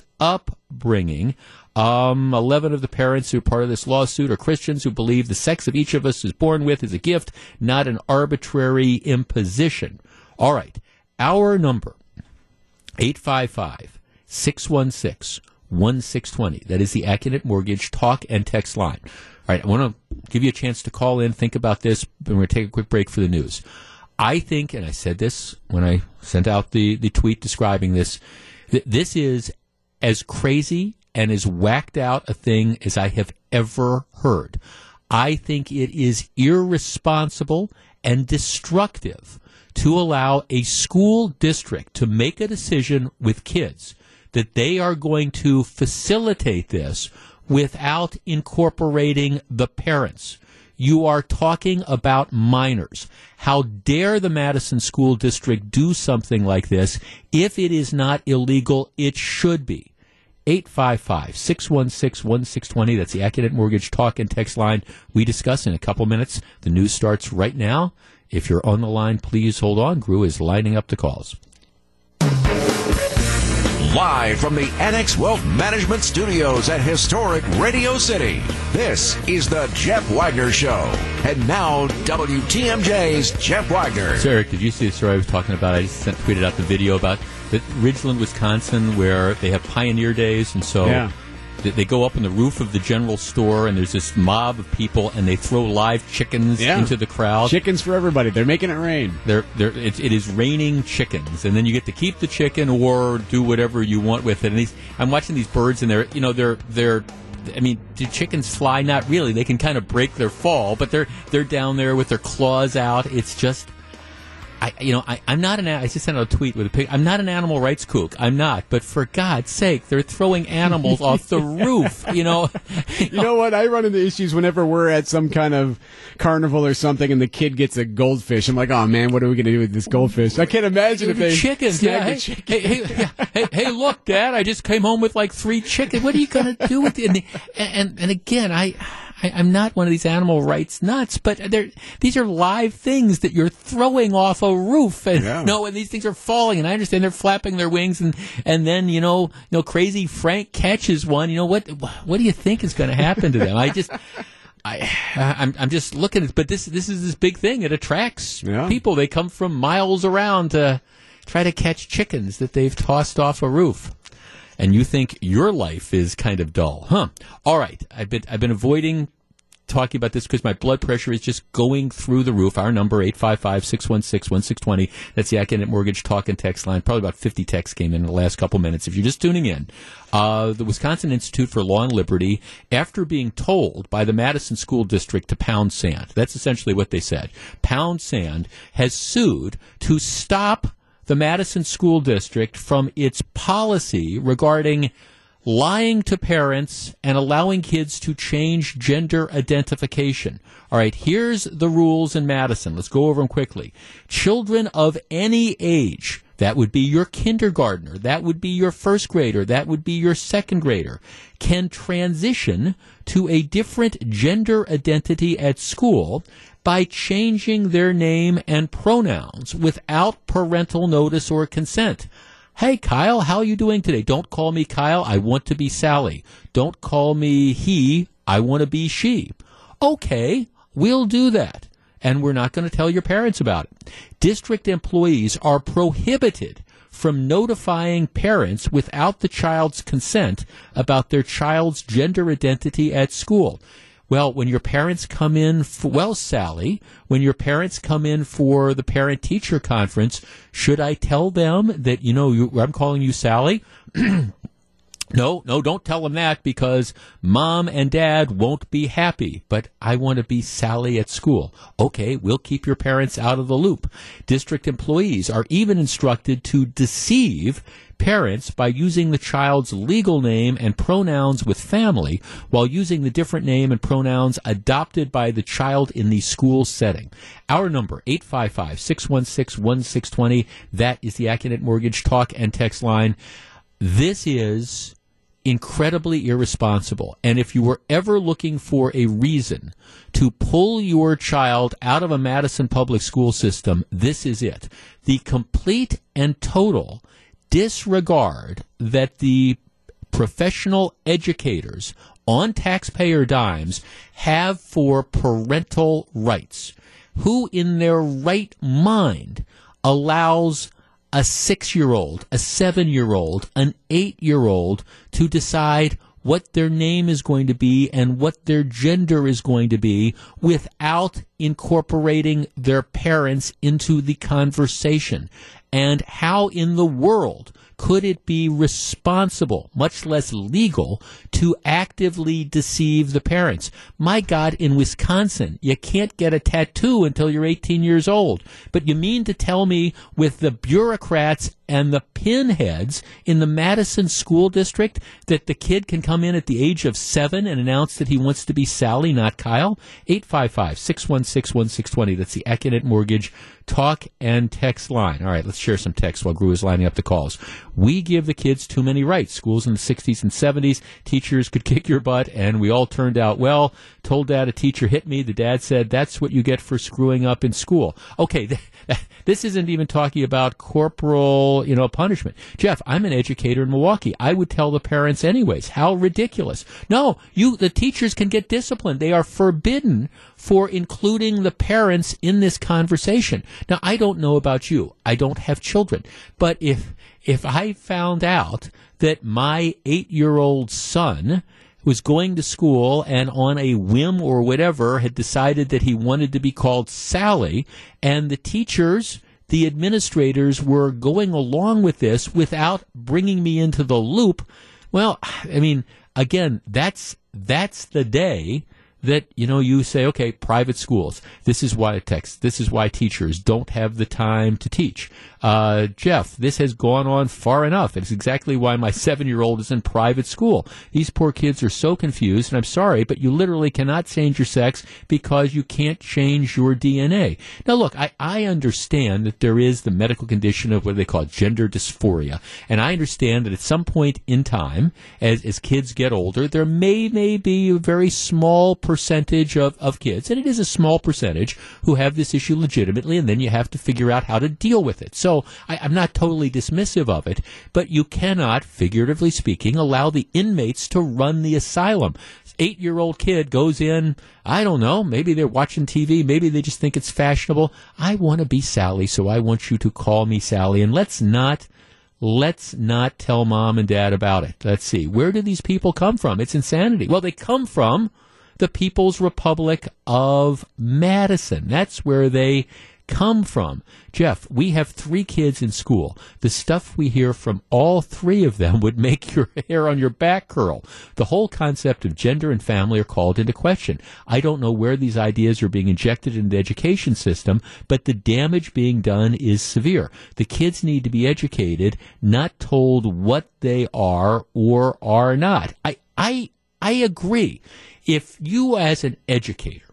upbringing. Um, 11 of the parents who are part of this lawsuit are Christians who believe the sex of each of us is born with is a gift, not an arbitrary imposition. All right. Our number, 855 616 1620. That is the Accunet Mortgage talk and text line. All right, I want to give you a chance to call in, think about this, and we're going to take a quick break for the news. I think, and I said this when I sent out the, the tweet describing this, that this is as crazy and as whacked out a thing as I have ever heard. I think it is irresponsible and destructive to allow a school district to make a decision with kids that they are going to facilitate this without incorporating the parents. You are talking about minors. How dare the Madison School District do something like this? If it is not illegal, it should be. 855 616 1620. That's the Accunet Mortgage talk and text line we discuss in a couple minutes. The news starts right now. If you're on the line, please hold on. Gru is lining up the calls. Live from the Annex Wealth Management Studios at historic Radio City, this is the Jeff Wagner Show. And now, WTMJ's Jeff Wagner. So, Eric, did you see the story I was talking about? I just sent, tweeted out the video about the Ridgeland, Wisconsin, where they have Pioneer Days, and so Yeah. They, go up on the roof of the general store, and there's this mob of people, and they throw live chickens Yeah. into the crowd. Chickens for everybody. They're making it rain. They're, they're, it, it is raining chickens, and then you get to keep the chicken or do whatever you want with it. And these, I'm watching these birds, and they're, you know, they're, they're. I mean, do chickens fly? Not really. They can kind of break their fall, but they're they're down there with their claws out. It's just, I, you know, I, I'm not an. I just sent out a tweet with a pic. I'm not an animal rights kook. I'm not. But for God's sake, they're throwing animals off the roof. You know, You know what? I run into issues whenever we're at some kind of carnival or something, and the kid gets a goldfish. I'm like, oh man, what are we going to do with this goldfish? I can't imagine if they chickens. Yeah. Hey, chicken. hey, hey, yeah. hey, hey, look, Dad! I just came home with like three chickens. What are you going to do with it? And, and and again, I. I, I'm not one of these animal rights nuts, but they're, these are live things that you're throwing off a roof, and Yeah. no, and these things are falling. And I understand they're flapping their wings, and and then you know, you know, crazy Frank catches one. You know what? What do you think is going to happen to them? I just. I, I'm, I'm just looking at, but this, this is this big thing. It attracts Yeah. people. They come from miles around to try to catch chickens that they've tossed off a roof. And you think your life is kind of dull, huh? All right. I've been, I've been avoiding talking about this because my blood pressure is just going through the roof. Our number, 855-616-1620. That's the Accunet Mortgage talk and text line. Probably about 50 texts came in in the last couple minutes. If you're just tuning in, uh, the Wisconsin Institute for Law and Liberty, after being told by the Madison School District to pound sand, that's essentially what they said. Pound sand has sued to stop the Madison School District from its policy regarding lying to parents and allowing kids to change gender identification. All right, here's the rules in Madison. Let's go over them quickly. Children of any age, that would be your kindergartner, that would be your first grader, that would be your second grader, can transition to a different gender identity at school by changing their name and pronouns without parental notice or consent. Hey, Kyle, how are you doing today? Don't call me Kyle. I want to be Sally. Don't call me he. I want to be she. Okay, we'll do that. And we're not going to tell your parents about it. District employees are prohibited from notifying parents without the child's consent about their child's gender identity at school. Well, when your parents come in, for, well, Sally, when your parents come in for the parent teacher conference, should I tell them that, you know, you, I'm calling you Sally? No, no, don't tell them that because mom and dad won't be happy, but I want to be Sally at school. Okay, we'll keep your parents out of the loop. District employees are even instructed to deceive parents by using the child's legal name and pronouns with family while using the different name and pronouns adopted by the child in the school setting. Our number, 855-616-1620. That is the Accunet Mortgage talk and text line. This is incredibly irresponsible. And if you were ever looking for a reason to pull your child out of a Madison public school system, this is it. The complete and total disregard that the professional educators on taxpayer dimes have for parental rights. Who in their right mind allows a six year old, a seven year old, an eight year old to decide what their name is going to be and what their gender is going to be without incorporating their parents into the conversation. And how in the world could it be responsible, much less legal, to actively deceive the parents? My God, in Wisconsin, you can't get a tattoo until you're 18 years old. But you mean to tell me with the bureaucrats and the pinheads in the Madison School District that the kid can come in at the age of seven and announce that he wants to be Sally, not Kyle? 855 616 1620. That's the Accunet Mortgage talk and text line. All right, let's share some text while Gru is lining up the calls. We give the kids too many rights. Schools in the 60s and 70s, teachers could kick your butt, and we all turned out well. Told dad a teacher hit me. The dad said, That's what you get for screwing up in school. Okay, this isn't even talking about corporal, you know, punishment. Jeff, I'm an educator in Milwaukee. I would tell the parents anyways. How ridiculous. No, you, the teachers can get disciplined. They are forbidden for including the parents in this conversation. Now, I don't know about you. I don't have children. But if, if I found out that my eight year old son was going to school and on a whim or whatever had decided that he wanted to be called Sally, and the teachers, the administrators were going along with this without bringing me into the loop. Well, I mean, again, that's that's the day that you know you say okay private schools this is why text this is why teachers don't have the time to teach. Uh, jeff this has gone on far enough. It's exactly why my seven year old is in private school. These poor kids are so confused and i'm sorry but you literally cannot change your sex because you can't change your dna now look i, I understand that there is the medical condition of what they call gender dysphoria and i understand that at some point in time as, as kids get older there may may be a very small percentage percentage of, of kids, and it is a small percentage, who have this issue legitimately, and then you have to figure out how to deal with it. So I, I'm not totally dismissive of it, but you cannot, figuratively speaking, allow the inmates to run the asylum eight year old kid goes in, I don't know, maybe they're watching TV, maybe they just think it's fashionable. I want to be Sally, so I want you to call me Sally. And let's not. Let's not tell mom and dad about it. Let's see. Where do these people come from? It's insanity. Well, they come from the People's Republic of Madison. That's where they come from. Jeff, we have three kids in school. The stuff we hear from all three of them would make your hair on your back curl. The whole concept of gender and family are called into question. I don't know where these ideas are being injected into the education system, but the damage being done is severe. The kids need to be educated, not told what they are or are not. I, I, I agree if you as an educator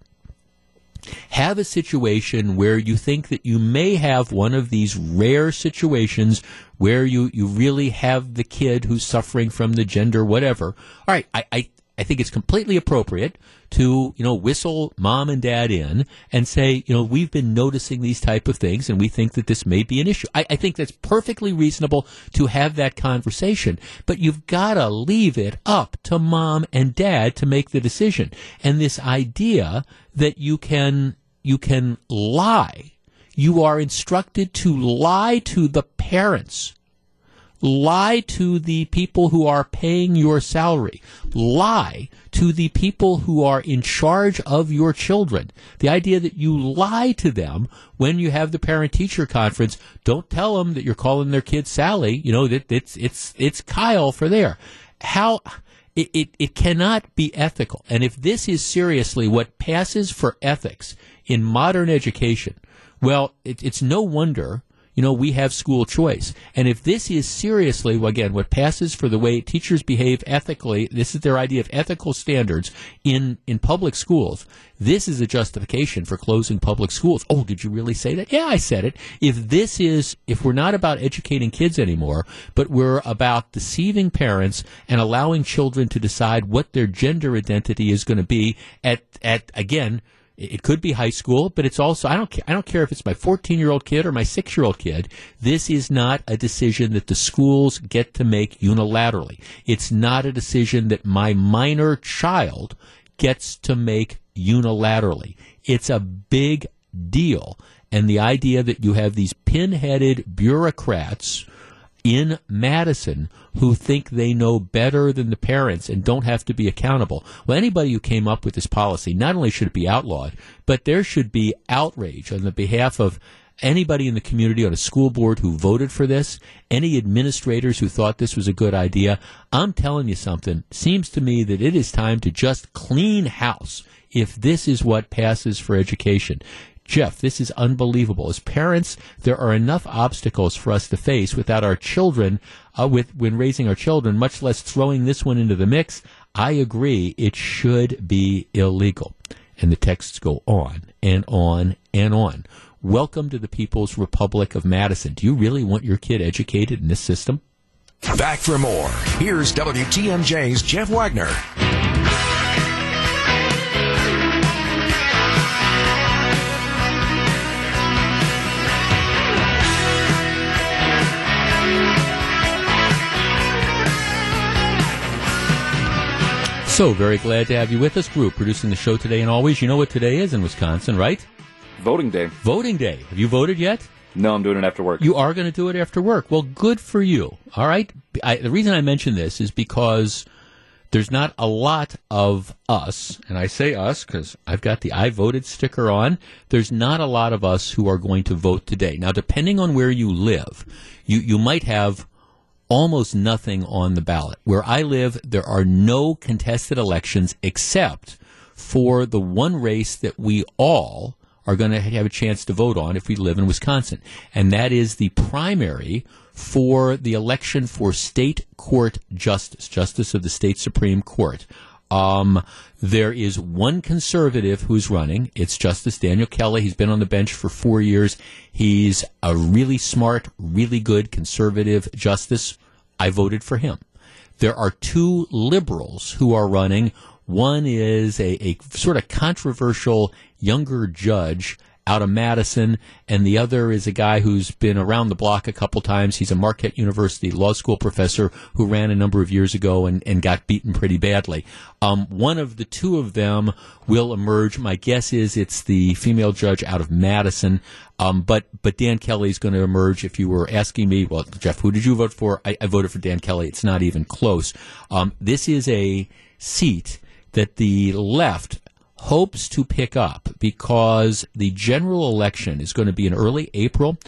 have a situation where you think that you may have one of these rare situations where you, you really have the kid who's suffering from the gender whatever. All right, I, I, I think it's completely appropriate to, you know, whistle mom and dad in and say, you know, we've been noticing these type of things and we think that this may be an issue. I, I think that's perfectly reasonable to have that conversation, but you've got to leave it up to mom and dad to make the decision. And this idea that you can, you can lie, you are instructed to lie to the parents lie to the people who are paying your salary, lie to the people who are in charge of your children. The idea that you lie to them when you have the parent teacher conference, don't tell them that you're calling their kid Sally, you know, that it's, it's, it's Kyle for there. How, it, it, it cannot be ethical. And if this is seriously what passes for ethics in modern education, well, it, it's no wonder you know, we have school choice. And if this is seriously, again, what passes for the way teachers behave ethically, this is their idea of ethical standards in, in public schools, this is a justification for closing public schools. Oh, did you really say that? Yeah, I said it. If this is, if we're not about educating kids anymore, but we're about deceiving parents and allowing children to decide what their gender identity is going to be at, at, again, it could be high school, but it's also I don't care, I don't care if it's my 14 year old kid or my six year old kid. This is not a decision that the schools get to make unilaterally. It's not a decision that my minor child gets to make unilaterally. It's a big deal, and the idea that you have these pinheaded bureaucrats in Madison who think they know better than the parents and don't have to be accountable. Well, anybody who came up with this policy, not only should it be outlawed, but there should be outrage on the behalf of anybody in the community on a school board who voted for this, any administrators who thought this was a good idea. I'm telling you something. Seems to me that it is time to just clean house if this is what passes for education. Jeff, this is unbelievable. As parents, there are enough obstacles for us to face without our children, uh, with when raising our children, much less throwing this one into the mix. I agree, it should be illegal. And the texts go on and on and on. Welcome to the People's Republic of Madison. Do you really want your kid educated in this system? Back for more. Here's WTMJ's Jeff Wagner. So very glad to have you with us, group, producing the show today and always. You know what today is in Wisconsin, right? Voting day. Voting day. Have you voted yet? No, I'm doing it after work. You are going to do it after work. Well, good for you. All right. I, the reason I mention this is because there's not a lot of us, and I say us because I've got the I voted sticker on. There's not a lot of us who are going to vote today. Now, depending on where you live, you, you might have almost nothing on the ballot. Where I live, there are no contested elections except for the one race that we all are going to have a chance to vote on if we live in Wisconsin. And that is the primary for the election for state court justice, justice of the state Supreme Court. Um, there is one conservative who's running. It's Justice Daniel Kelly. He's been on the bench for four years. He's a really smart, really good conservative justice. I voted for him. There are two liberals who are running. One is a, a sort of controversial younger judge out of Madison, and the other is a guy who's been around the block a couple times. He's a Marquette University law school professor who ran a number of years ago and, and got beaten pretty badly. Um, one of the two of them will emerge. My guess is it's the female judge out of Madison. Um, but but Dan Kelly is going to emerge. If you were asking me, well, Jeff, who did you vote for? I, I voted for Dan Kelly. It's not even close. Um, this is a seat that the left hopes to pick up because the general election is going to be in early April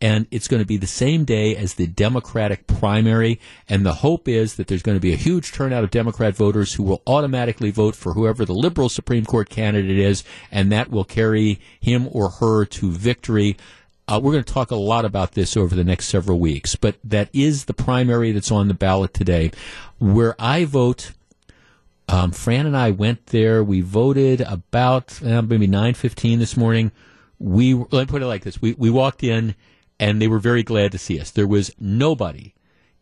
and it's going to be the same day as the Democratic primary. And the hope is that there's going to be a huge turnout of Democrat voters who will automatically vote for whoever the liberal Supreme Court candidate is, and that will carry him or her to victory. Uh, we're going to talk a lot about this over the next several weeks, but that is the primary that's on the ballot today. Where I vote, um, Fran and I went there. We voted about uh, maybe nine fifteen this morning. We let me put it like this: we we walked in, and they were very glad to see us. There was nobody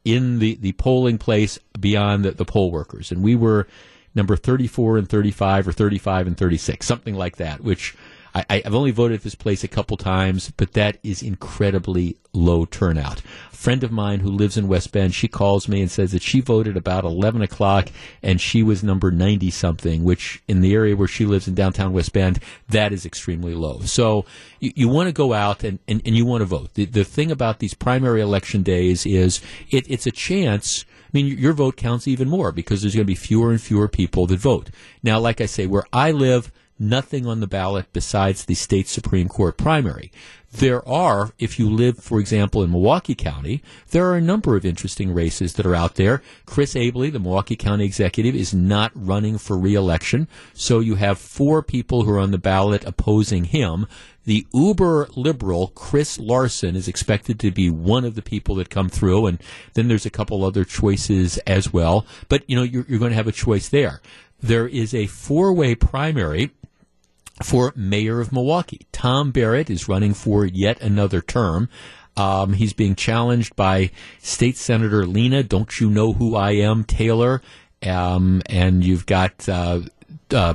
in the the polling place beyond the, the poll workers, and we were number thirty four and thirty five, or thirty five and thirty six, something like that, which I, I've only voted at this place a couple times, but that is incredibly low turnout. A friend of mine who lives in West Bend, she calls me and says that she voted about 11 o'clock and she was number 90 something, which in the area where she lives in downtown West Bend, that is extremely low. So you, you want to go out and, and, and you want to vote. The, the thing about these primary election days is it, it's a chance. I mean, your vote counts even more because there's going to be fewer and fewer people that vote. Now, like I say, where I live, nothing on the ballot besides the state Supreme Court primary. There are, if you live, for example, in Milwaukee County, there are a number of interesting races that are out there. Chris Abele, the Milwaukee County executive, is not running for reelection, so you have four people who are on the ballot opposing him. The uber liberal Chris Larson is expected to be one of the people that come through, and then there's a couple other choices as well. But you know, you're, you're going to have a choice there. There is a four-way primary for mayor of Milwaukee. Tom Barrett is running for yet another term. Um, he's being challenged by State Senator Lena, don't you know who I am, Taylor? Um, and you've got uh, uh,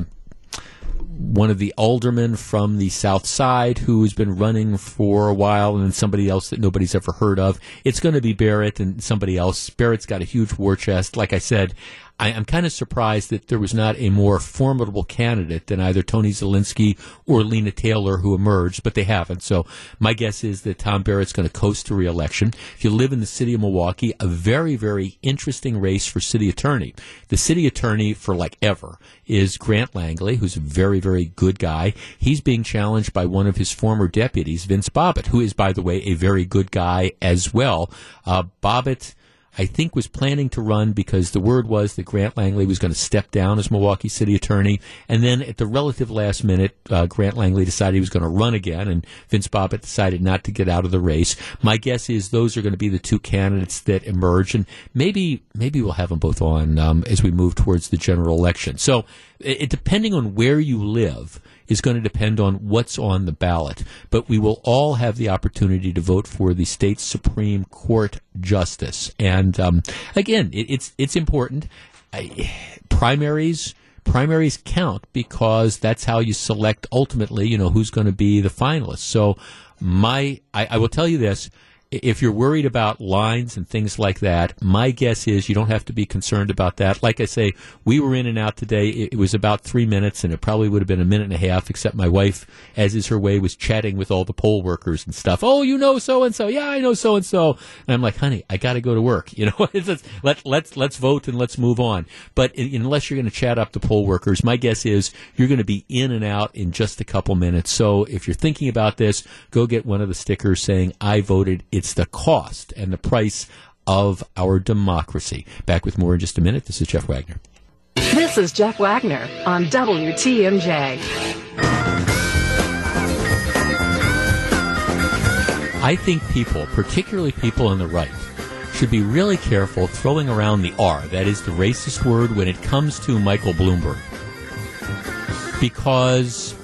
one of the aldermen from the South Side who has been running for a while, and somebody else that nobody's ever heard of. It's going to be Barrett and somebody else. Barrett's got a huge war chest. Like I said, I, I'm kind of surprised that there was not a more formidable candidate than either Tony Zielinski or Lena Taylor who emerged, but they haven't. So my guess is that Tom Barrett's going to coast to reelection. If you live in the city of Milwaukee, a very, very interesting race for city attorney. The city attorney for like ever is Grant Langley, who's a very, very good guy. He's being challenged by one of his former deputies, Vince Bobot, who is, by the way, a very good guy as well. Uh, Bobot. I think was planning to run because the word was that Grant Langley was going to step down as Milwaukee City Attorney, and then at the relative last minute, uh, Grant Langley decided he was going to run again, and Vince Bobot decided not to get out of the race. My guess is those are going to be the two candidates that emerge, and maybe maybe we'll have them both on um, as we move towards the general election. So, it, depending on where you live is going to depend on what's on the ballot. But we will all have the opportunity to vote for the state Supreme Court justice. And um, again, it, it's it's important. I, primaries primaries count because that's how you select ultimately. You know who's going to be the finalist. So my I, I will tell you this. If you're worried about lines and things like that, my guess is you don't have to be concerned about that. Like I say, we were in and out today. It, was about three minutes, and it probably would have been a minute and a half, except my wife, as is her way, was chatting with all the poll workers and stuff. Oh, you know so and so. Yeah, I know so and so. And I'm like, honey, I got to go to work. You know, let let's let's vote and let's move on. But unless you're going to chat up the poll workers, my guess is you're going to be in and out in just a couple minutes. So if you're thinking about this, go get one of the stickers saying I voted. It's the cost and the price of our democracy. Back with more in just a minute. This is Jeff Wagner. This is Jeff Wagner on WTMJ. I think people, particularly people on the right, should be really careful throwing around the R, that is the racist word, when it comes to Michael Bloomberg. Because,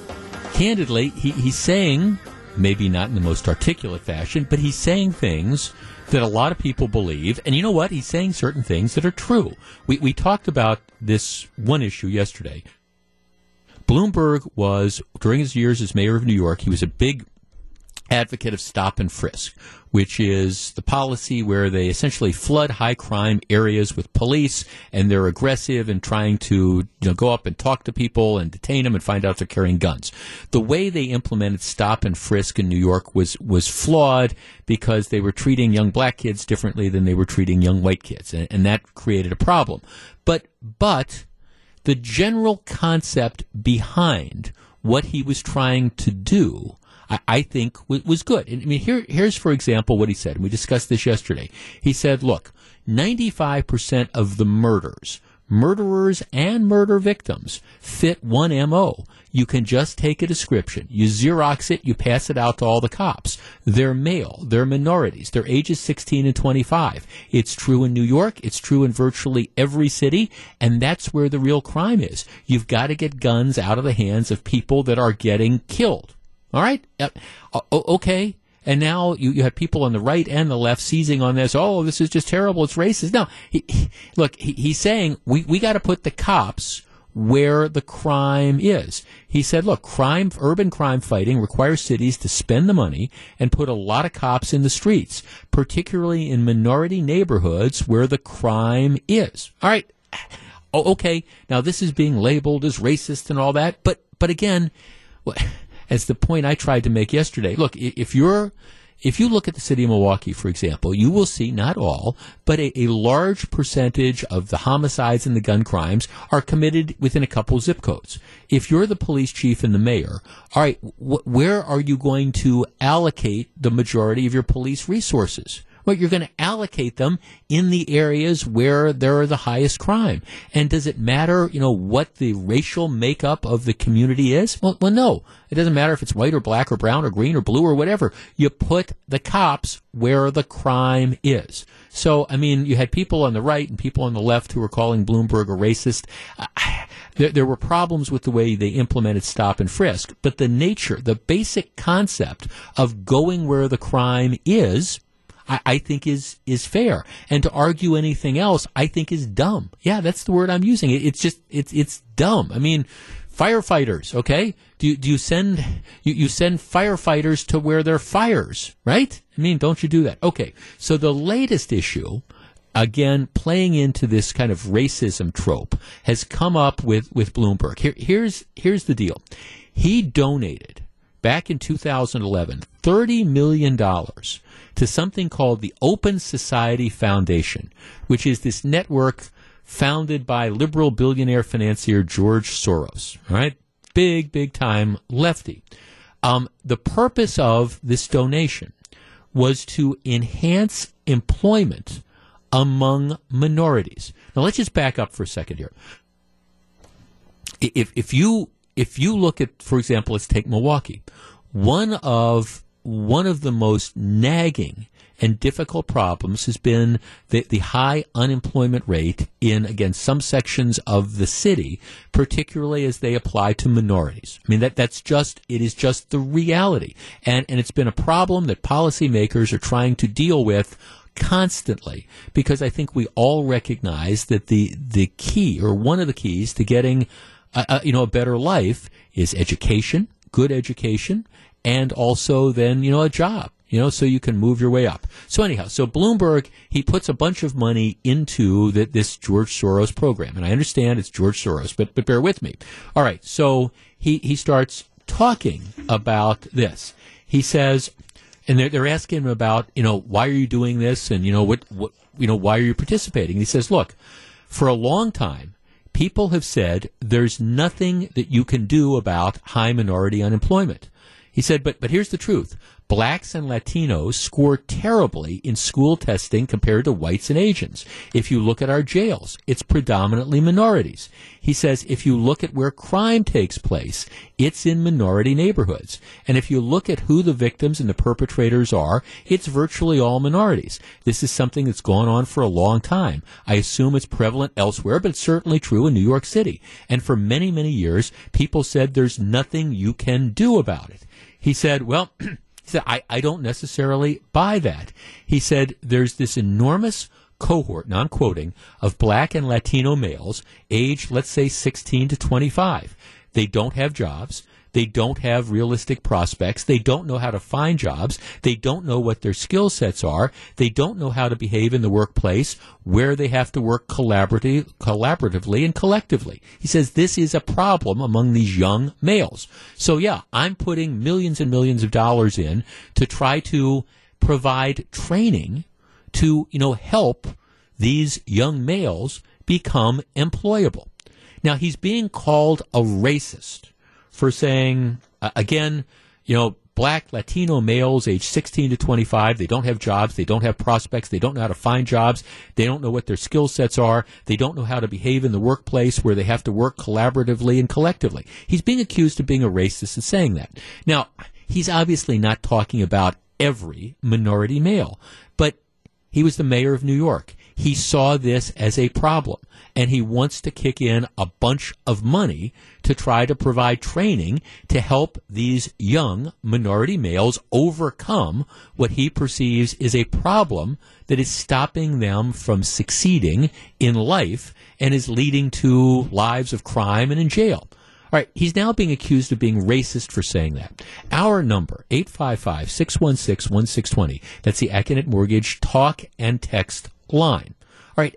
candidly, he, he's saying, maybe not in the most articulate fashion, but he's saying things that a lot of people believe. And you know what? He's saying certain things that are true. We, we talked about this one issue yesterday. Bloomberg was, during his years as mayor of New York, he was a big advocate of stop and frisk, which is the policy where they essentially flood high crime areas with police and they're aggressive and trying to you know, go up and talk to people and detain them and find out they're carrying guns. The way they implemented stop and frisk in New York was, was flawed because they were treating young black kids differently than they were treating young white kids. And, and that created a problem. But, but, the general concept behind what he was trying to do, I, I think, was, was good. And, I mean, here, here's, for example, what he said. We discussed this yesterday. He said, look, 95% of the murders, murderers and murder victims, fit one MO. You can just take a description. You Xerox it, you pass it out to all the cops. They're male, they're minorities, they're ages 16 and 25. It's true in New York, it's true in virtually every city, and that's where the real crime is. You've got to get guns out of the hands of people that are getting killed. All right? Uh, okay. And now you, you have people on the right and the left seizing on this. Oh, this is just terrible. It's racist. No, he, he- look, he, he's saying we, we got to put the cops where the crime is. He said, look, crime, urban crime fighting requires cities to spend the money and put a lot of cops in the streets, particularly in minority neighborhoods where the crime is. All right. Oh, okay. Now this is being labeled as racist and all that, but, but again, as the point I tried to make yesterday, look, if you're, if you look at the city of Milwaukee, for example, you will see not all, but a, a, large percentage of the homicides and the gun crimes are committed within a couple zip codes. If you're the police chief and the mayor, all right, wh- where are you going to allocate the majority of your police resources? Well, you're going to allocate them in the areas where there are the highest crime. And does it matter, you know, what the racial makeup of the community is? Well, well, no. It doesn't matter if it's white or black or brown or green or blue or whatever. You put the cops where the crime is. So, I mean, you had people on the right and people on the left who were calling Bloomberg a racist. there, there were problems with the way they implemented stop and frisk, but the nature, the basic concept of going where the crime is, I, I, think is is fair. And to argue anything else, I think is dumb. Yeah, that's the word I'm using. It, it's just it's it's dumb. I mean, firefighters. Okay, do you, do you send you, you send firefighters to where there are fires, right? I mean, don't you do that? Okay, so the latest issue. Again, playing into this kind of racism trope has come up with, with Bloomberg. Here, here's here's the deal. He donated back in 2011 $30 million to something called the Open Society Foundation, which is this network founded by liberal billionaire financier George Soros. Right, big, big time lefty. Um, the purpose of this donation was to enhance employment among minorities. Now let's just back up for a second here. If if you if you look at, for example, let's take Milwaukee, one of one of the most nagging and difficult problems has been the, the high unemployment rate in, again, some sections of the city, particularly as they apply to minorities. I mean, that, that's just, it is just the reality. And, and it's been a problem that policymakers are trying to deal with constantly because I think we all recognize that the, the key or one of the keys to getting, a, a, you know, a better life is education, good education, and also then, you know, a job, you know, so you can move your way up. So anyhow, so Bloomberg, he puts a bunch of money into the, this George Soros program. And I understand it's George Soros, but, but bear with me. All right. So he, he starts talking about this. He says, and they're, they're asking him about, you know, why are you doing this? And, you know, what, what, you know, why are you participating? he says, look, for a long time, people have said there's nothing that you can do about high minority unemployment. He said, but, but here's the truth. Blacks and Latinos score terribly in school testing compared to whites and Asians. If you look at our jails, it's predominantly minorities. He says if you look at where crime takes place, it's in minority neighborhoods. And if you look at who the victims and the perpetrators are, it's virtually all minorities. This is something that's gone on for a long time. I assume it's prevalent elsewhere, but it's certainly true in New York City. And for many, many years, people said there's nothing you can do about it. He said, well, he said, I, I don't necessarily buy that. He said, there's this enormous cohort, I'm quoting, of black and Latino males aged, let's say, 16 to 25. They don't have jobs. They don't have realistic prospects. They don't know how to find jobs. They don't know what their skill sets are. They don't know how to behave in the workplace where they have to work collaboratively, and collectively. He says this is a problem among these young males. So yeah, I'm putting millions and millions of dollars in to try to provide training to, you know, help these young males become employable. Now he's being called a racist for saying, uh, again, you know, black Latino males age 16 to 25, they don't have jobs, they don't have prospects, they don't know how to find jobs, they don't know what their skill sets are, they don't know how to behave in the workplace where they have to work collaboratively and collectively. He's being accused of being a racist and saying that. Now, he's obviously not talking about every minority male, but he was the mayor of New York. He saw this as a problem and he wants to kick in a bunch of money to try to provide training to help these young minority males overcome what he perceives is a problem that is stopping them from succeeding in life and is leading to lives of crime and in jail. All right, he's now being accused of being racist for saying that. Our number, 855-616-1620. That's the Accunet Mortgage talk and text line. All right,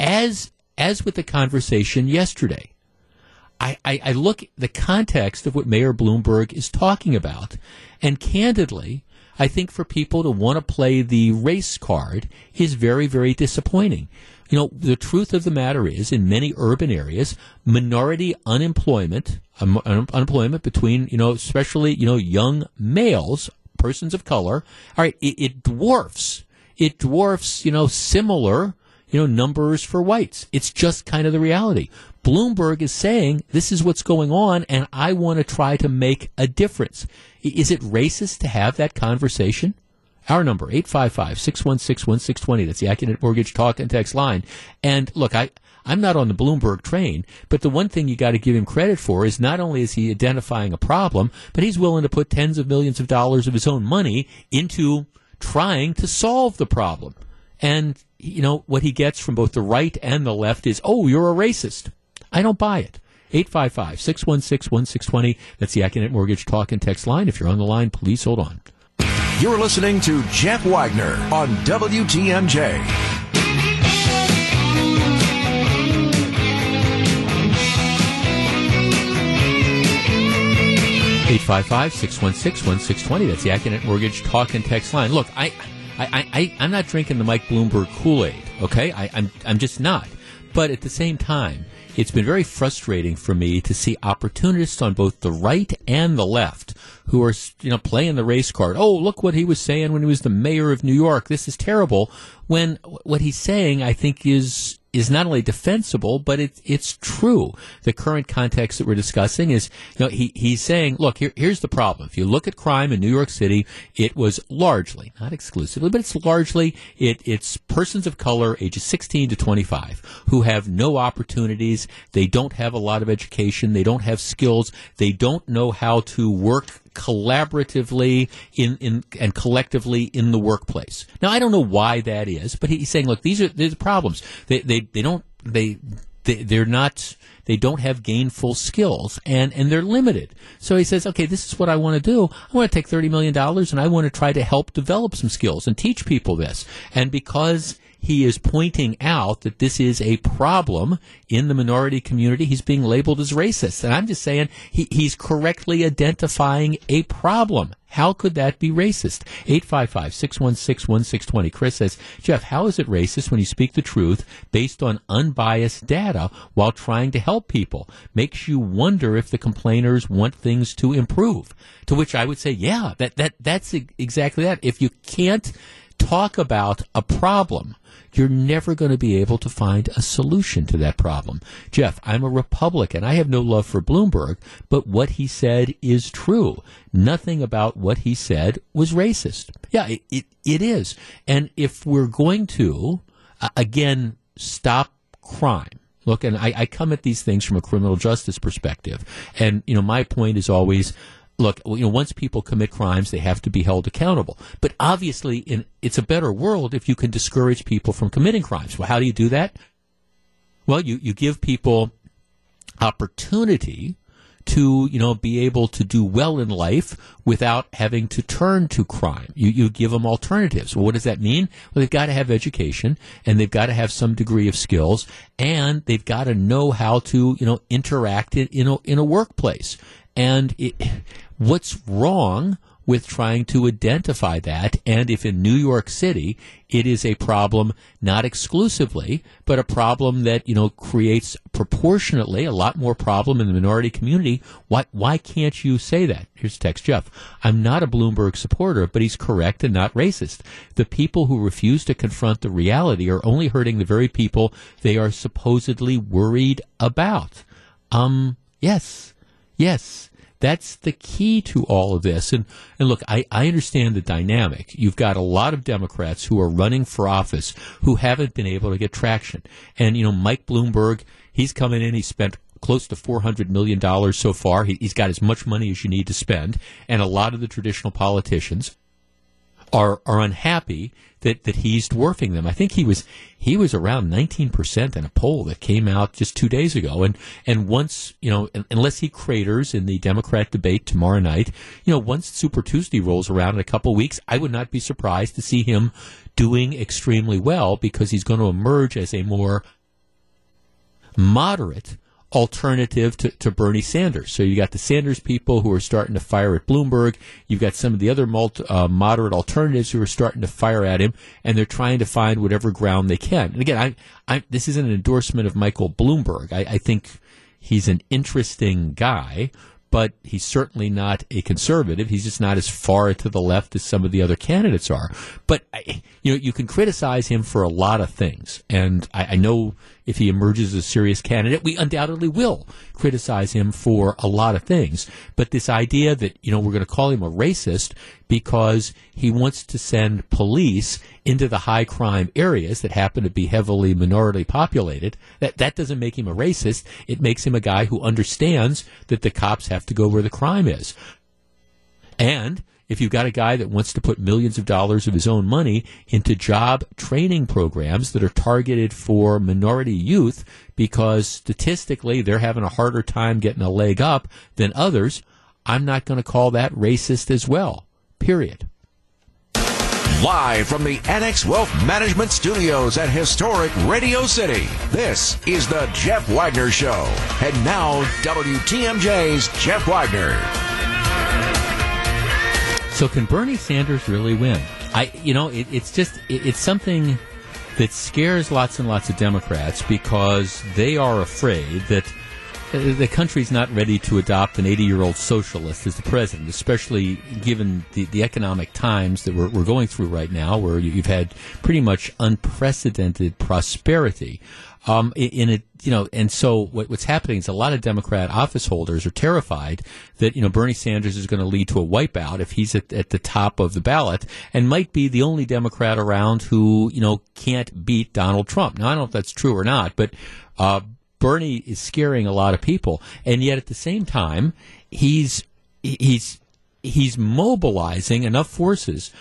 as as with the conversation yesterday, I, I, I look at the context of what Mayor Bloomberg is talking about, and candidly, I think for people to want to play the race card is very, very disappointing. You know, the truth of the matter is, in many urban areas, minority unemployment, um, un- unemployment between, you know, especially, you know, young males, persons of color, all right, it, it dwarfs, it dwarfs, you know, similar, you know, numbers for whites. It's just kind of the reality. Bloomberg is saying this is what's going on, and I want to try to make a difference. Is it racist to have that conversation? Our number, 855-616-1620. That's the Accunet Mortgage Talk and Text line. And look, I, I'm not on the Bloomberg train, but the one thing you got to give him credit for is not only is he identifying a problem, but he's willing to put tens of millions of dollars of his own money into trying to solve the problem. And, you know, what he gets from both the right and the left is, oh, you're a racist. I don't buy it. 855-616-1620. That's the Accunet Mortgage Talk and Text line. If you're on the line, please hold on. You're listening to Jeff Wagner on WTMJ. 855-616-1620. That's the Accunet Mortgage Talk and Text line. Look, I, I, I, I'm not drinking the Mike Bloomberg Kool-Aid, okay? I, I'm, I'm just not. But at the same time, it's been very frustrating for me to see opportunists on both the right and the left who are, you know, playing the race card. Oh, look what he was saying when he was the mayor of New York. This is terrible. When what he's saying, I think, is is not only defensible, but it, it's true. The current context that we're discussing is, you know, he, he's saying, look, here, here's the problem. If you look at crime in New York City, it was largely, not exclusively, but it's largely, it, it's persons of color ages 16 to 25 who have no opportunities. They don't have a lot of education. They don't have skills. They don't know how to work collaboratively in, in and collectively in the workplace. Now I don't know why that is, but he's saying, look, these are these are problems. They they they don't they they they're not they don't have gainful skills and and they're limited. So he says, okay, this is what I want to do. I want to take thirty million dollars and I want to try to help develop some skills and teach people this. And because he is pointing out that this is a problem in the minority community. He's being labeled as racist. And I'm just saying he, he's correctly identifying a problem. How could that be racist? 855-616-1620. Chris says, Jeff, how is it racist when you speak the truth based on unbiased data while trying to help people? Makes you wonder if the complainers want things to improve. To which I would say, yeah, that, that, that's exactly that. If you can't talk about a problem, you're never going to be able to find a solution to that problem. Jeff, I'm a Republican. I have no love for Bloomberg, but what he said is true. Nothing about what he said was racist. Yeah, it, it, it is. And if we're going to, uh, again, stop crime, Look, and I, I come at these things from a criminal justice perspective. And, you know, my point is always, look, you know, once people commit crimes, they have to be held accountable. But obviously, in, it's a better world if you can discourage people from committing crimes. Well, how do you do that? Well, you, you give people opportunity to, you know, be able to do well in life without having to turn to crime. You, you give them alternatives. Well, what does that mean? Well, they've got to have education and they've got to have some degree of skills and they've got to know how to, you know, interact in, in a, in a workplace. And it, what's wrong with trying to identify that. And if in New York City it is a problem, not exclusively, but a problem that, you know, creates proportionately a lot more problem in the minority community, why, why can't you say that? Here's text Jeff. I'm not a Bloomberg supporter, but he's correct and not racist. The people who refuse to confront the reality are only hurting the very people they are supposedly worried about. Um, yes, yes That's the key to all of this. And, and look, I, I understand the dynamic. You've got a lot of Democrats who are running for office who haven't been able to get traction. And, you know, Mike Bloomberg, he's coming in, he spent close to $400 million so far. He, he's got as much money as you need to spend. And a lot of the traditional politicians are are unhappy that, that he's dwarfing them. I think he was he was around 19% in a poll that came out just two days ago. And and once you know, unless he craters in the Democrat debate tomorrow night, you know, once Super Tuesday rolls around in a couple weeks, I would not be surprised to see him doing extremely well because he's going to emerge as a more moderate alternative to, to Bernie Sanders. So you got the Sanders people who are starting to fire at Bloomberg. You've got some of the other multi, uh, moderate alternatives who are starting to fire at him, and they're trying to find whatever ground they can. And again, I, I this isn't an endorsement of Michael Bloomberg. I, I think he's an interesting guy, but he's certainly not a conservative. He's just not as far to the left as some of the other candidates are. But you know, you can criticize him for a lot of things, and I, I know if he emerges as a serious candidate, we undoubtedly will criticize him for a lot of things. But this idea that, you know, we're going to call him a racist because he wants to send police into the high crime areas that happen to be heavily minority populated, that, that doesn't make him a racist. It makes him a guy who understands that the cops have to go where the crime is. And if you've got a guy that wants to put millions of dollars of his own money into job training programs that are targeted for minority youth because statistically they're having a harder time getting a leg up than others, I'm not going to call that racist as well. Period. Live from the Annex Wealth Management Studios at historic Radio City, this is the Jeff Wagner Show. And now, WTMJ's Jeff Wagner. So can Bernie Sanders really win? I, you know, it, it's just it, it's something that scares lots and lots of Democrats because they are afraid that uh, the country's not ready to adopt an 80 year old socialist as the president, especially given the, the economic times that we're, we're going through right now, where you've had pretty much unprecedented prosperity. Um, in a you know, and so what, what's happening is a lot of Democrat office holders are terrified that you know Bernie Sanders is going to lead to a wipeout if he's at, at the top of the ballot and might be the only Democrat around who you know can't beat Donald Trump. Now I don't know if that's true or not, but uh, Bernie is scaring a lot of people, and yet at the same time he's he's he's mobilizing enough forces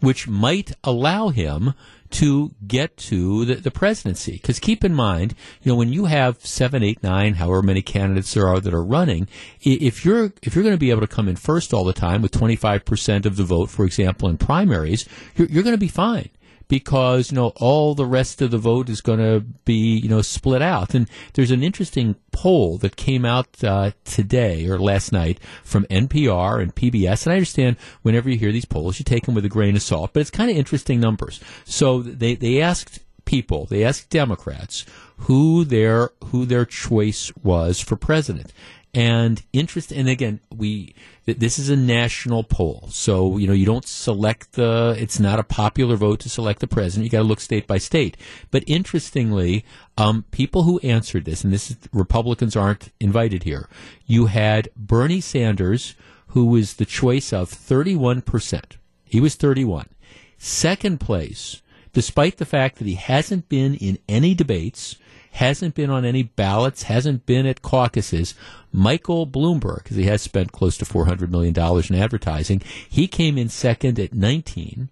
which might allow him to get to the, the presidency. Because keep in mind, you know, when you have seven, eight, nine, however many candidates there are that are running, if you're if you're going to be able to come in first all the time with 25 percent of the vote, for example, in primaries, you're, you're going to be fine because you know all the rest of the vote is going to be you know split out. And there's an interesting poll that came out uh, today or last night from NPR and PBS. And I understand whenever you hear these polls, you take them with a grain of salt, but it's kind of interesting numbers. So they they asked people, they asked Democrats who their who their choice was for president and interest and again we this is a national poll. So you know you don't select the it's not a popular vote to select the president. You got to look state by state. But interestingly um, people who answered this and this is republicans aren't invited here. You had bernie sanders who was the choice of 31% he was 31 second place despite the fact that he hasn't been in any debates hasn't been on any ballots, hasn't been at caucuses. Michael Bloomberg, because he has spent close to $400 million in advertising, he came in second at 19.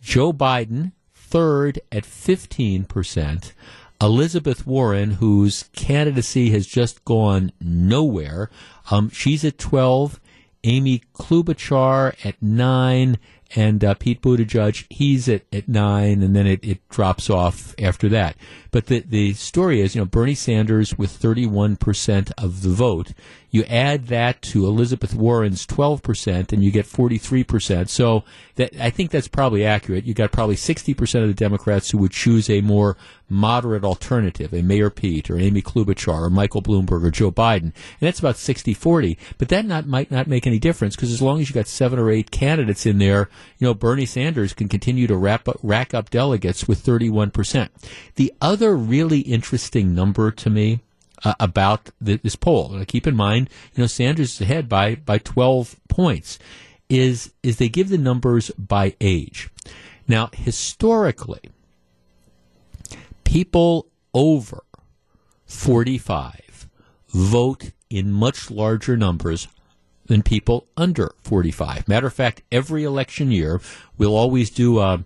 Joe Biden, third at 15%. Elizabeth Warren, whose candidacy has just gone nowhere, um, she's at 12. Amy Klobuchar at 9 and uh, Pete Buttigieg, he's at, at nine, and then it, it drops off after that. But the, the story is, you know, Bernie Sanders with 31% of the vote. You add that to Elizabeth Warren's 12%, and you get 43%. So that I think that's probably accurate. You got probably 60% of the Democrats who would choose a more moderate alternative, a Mayor Pete or Amy Klobuchar or Michael Bloomberg or Joe Biden. And that's about 60-40. But that not, might not make any difference because as long as you got seven or eight candidates in there, you know, Bernie Sanders can continue to wrap up, rack up delegates with 31%. The other really interesting number to me uh, about the, this poll. Now, keep in mind, you know, Sanders is ahead by by 12 points. Is is they give the numbers by age. Now, historically, people over 45 vote in much larger numbers than people under 45. Matter of fact, every election year, we'll always do a,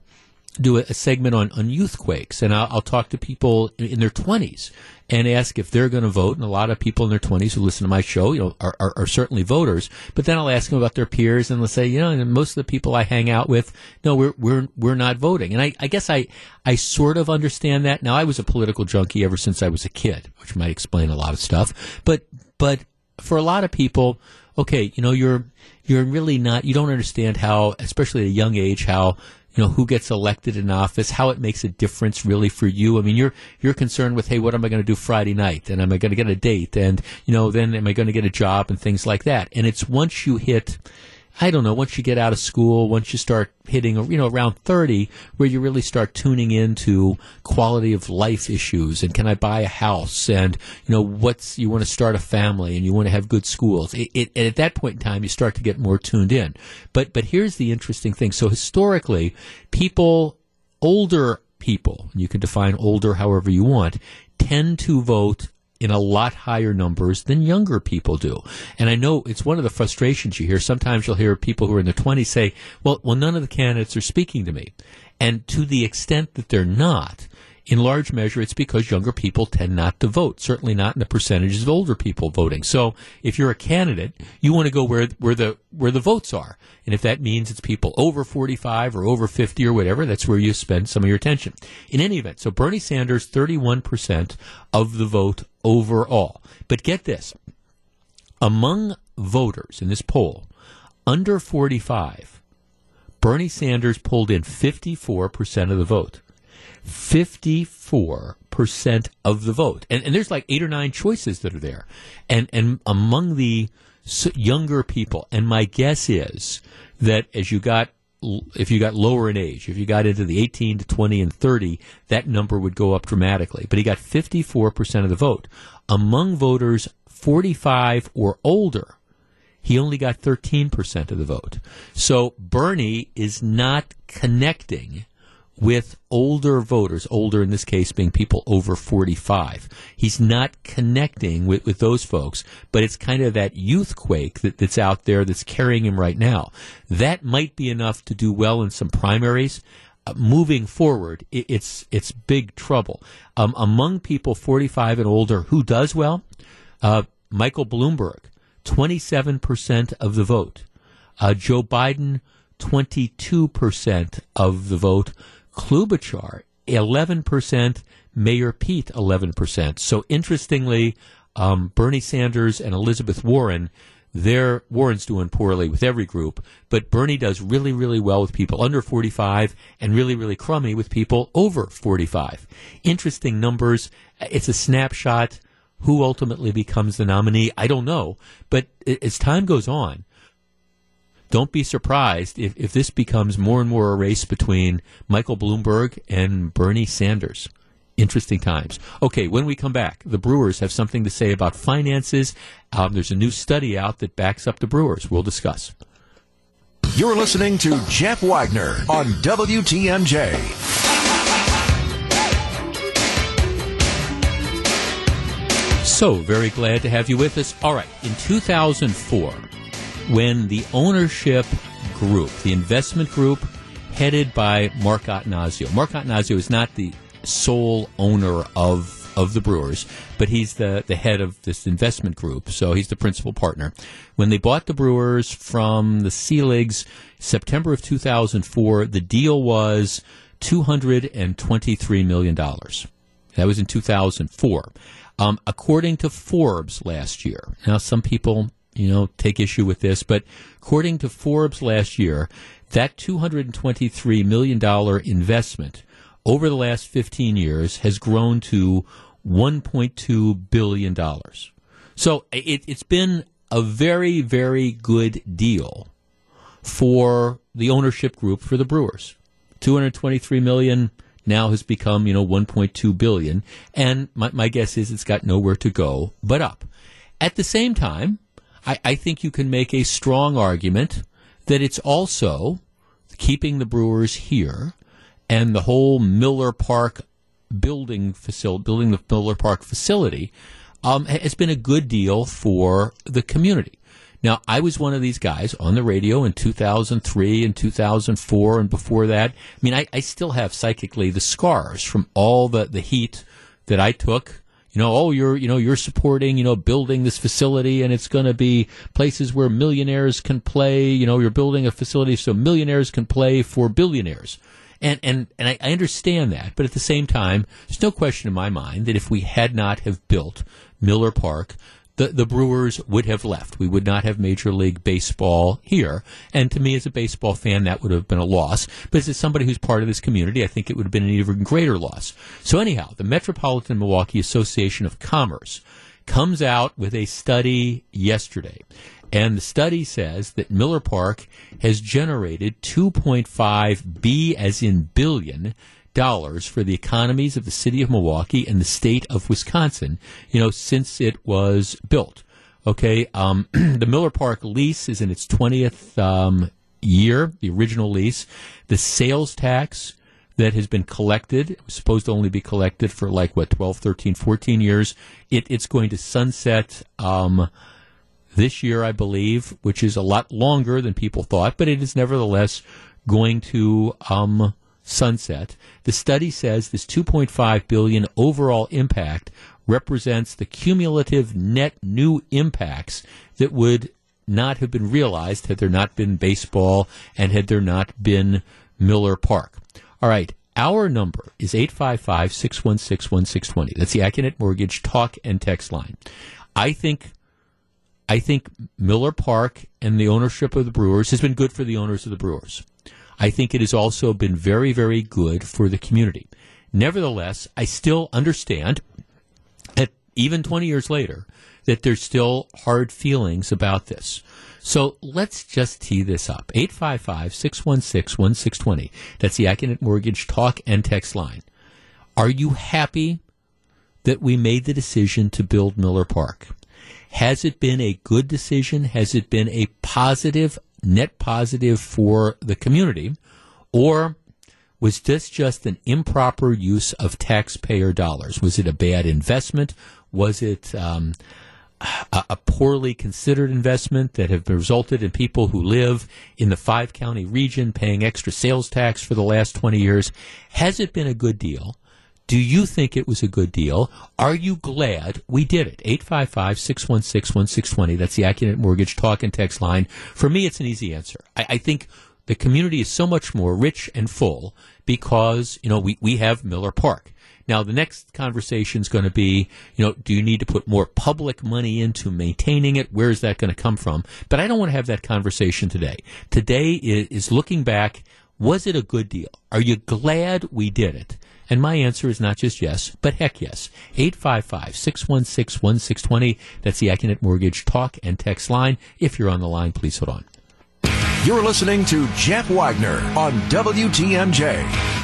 do a segment on, on youth quakes, and I'll, I'll talk to people in, in their 20s and ask if they're going to vote. And a lot of people in their 20s who listen to my show, you know, are, are, are certainly voters. But then I'll ask them about their peers, and they'll say, you know, most of the people I hang out with, no, we're we're we're not voting. And I, I guess I I sort of understand that. Now I was a political junkie ever since I was a kid, which might explain a lot of stuff. But but for a lot of people, okay, you know, you're you're really not. You don't understand how, especially at a young age, how you know who gets elected in office, how it makes a difference really for you. I mean, you're you're concerned with, hey, what am I going to do Friday night, and am I going to get a date, and you know, then am I going to get a job and things like that. And it's once you hit I don't know, once you get out of school, once you start hitting, you know, around 30, where you really start tuning into quality of life issues and can I buy a house and, you know, what's, you want to start a family and you want to have good schools. It, it, and at that point in time, you start to get more tuned in. But, but here's the interesting thing. So historically, people, older people, you can define older however you want, tend to vote in a lot higher numbers than younger people do. And I know it's one of the frustrations you hear. Sometimes you'll hear people who are in their 20s say, well, well, none of the candidates are speaking to me. And to the extent that they're not, in large measure, it's because younger people tend not to vote. Certainly not in the percentages of older people voting. So if you're a candidate, you want to go where where the where the votes are, and if that means it's people over 45 or over 50 or whatever, that's where you spend some of your attention. In any event, so Bernie Sanders, 31 percent of the vote overall. But get this: among voters in this poll under 45, Bernie Sanders pulled in 54 percent of the vote. 54% of the vote. And, and there's like eight or nine choices that are there. And, and among the younger people, and my guess is that as you got if you got lower in age, if you got into the 18 to 20 and 30, that number would go up dramatically. But he got 54% of the vote. Among voters 45 or older, he only got 13% of the vote. So Bernie is not connecting with older voters, older in this case being people over 45. He's not connecting with, with those folks, but it's kind of that youth quake that, that's out there that's carrying him right now. That might be enough to do well in some primaries. Uh, moving forward, it, it's it's big trouble. Um, among people 45 and older, who does well? Uh, Michael Bloomberg, 27% of the vote. Uh, Joe Biden, 22% of the vote. Klobuchar, 11%, Mayor Pete, 11%. So interestingly, um, Bernie Sanders and Elizabeth Warren, their Warren's doing poorly with every group, but Bernie does really, really well with people under 45 and really, really crummy with people over 45. Interesting numbers. It's a snapshot. Who ultimately becomes the nominee? I don't know. But as time goes on, don't be surprised if, if this becomes more and more a race between Michael Bloomberg and Bernie Sanders. Interesting times. Okay, when we come back, the Brewers have something to say about finances. Um, there's a new study out that backs up the Brewers. We'll discuss. You're listening to Jeff Wagner on WTMJ. So, very glad to have you with us. All right, in 2004, when the ownership group, the investment group, headed by Mark Attanasio. Mark Attanasio is not the sole owner of of the Brewers, but he's the, the head of this investment group, so he's the principal partner. When they bought the Brewers from the Seligs, September of 2004, the deal was $223 million. That was in 2004. Um, according to Forbes last year, now some people you know, take issue with this, but according to Forbes last year, that $223 million investment over the last 15 years has grown to $1.2 billion. So it, it's been a very, very good deal for the ownership group for the Brewers. 223 million now has become, you know, 1.2 billion. And my, my guess is it's got nowhere to go but up. At the same time, I, I think you can make a strong argument that it's also keeping the Brewers here and the whole Miller Park building facility, building the Miller Park facility, um, has been a good deal for the community. Now, I was one of these guys on the radio in 2003 and 2004 and before that. I mean, I, I still have psychically the scars from all the, the heat that I took you know, oh, you're, you know, you're supporting, you know, building this facility and it's going to be places where millionaires can play. You know, you're building a facility so millionaires can play for billionaires. And, and, and I, I understand that. But at the same time, there's no question in my mind that if we had not have built Miller Park, the, the Brewers would have left. We would not have Major League Baseball here. And to me, as a baseball fan, that would have been a loss. But as somebody who's part of this community, I think it would have been an even greater loss. So anyhow, the Metropolitan Milwaukee Association of Commerce comes out with a study yesterday. And the study says that Miller Park has generated 2.5 B as in billion dollars for the economies of the city of Milwaukee and the state of Wisconsin, you know, since it was built. Okay, um, the Miller Park lease is in its 20th um, year, the original lease. The sales tax that has been collected, was supposed to only be collected for like, what, 12, 13, 14 years. It, it's going to sunset um, this year, I believe, which is a lot longer than people thought, but it is nevertheless going to um, sunset. The study says this 2.5 billion overall impact represents the cumulative net new impacts that would not have been realized had there not been baseball and had there not been Miller Park. All right. Our number is 855 616 1620. That's the Accunet Mortgage talk and text line. I think I think Miller Park and the ownership of the Brewers has been good for the owners of the Brewers. I think it has also been very, very good for the community. Nevertheless, I still understand that even 20 years later, that there's still hard feelings about this. So let's just tee this up. 855 616 1620. That's the Accunet Mortgage talk and text line. Are you happy that we made the decision to build Miller Park? Has it been a good decision? Has it been a positive net positive for the community, or was this just an improper use of taxpayer dollars? Was it a bad investment? Was it um, a, a, poorly considered investment that have resulted in people who live in the five county region paying extra sales tax for the last 20 years? Has it been a good deal? Do you think it was a good deal? Are you glad we did it? 855 616 1620. That's the Accunet Mortgage talk and text line. For me, it's an easy answer. I, I, think the community is so much more rich and full because, you know, we, we have Miller Park. Now, the next conversation is going to be, you know, do you need to put more public money into maintaining it? Where is that going to come from? But I don't want to have that conversation today. Today is looking back. Was it a good deal? Are you glad we did it? And my answer is not just yes, but heck yes. 855 616 1620. That's the Accunet Mortgage talk and text line. If you're on the line, please hold on. You're listening to Jeff Wagner on WTMJ.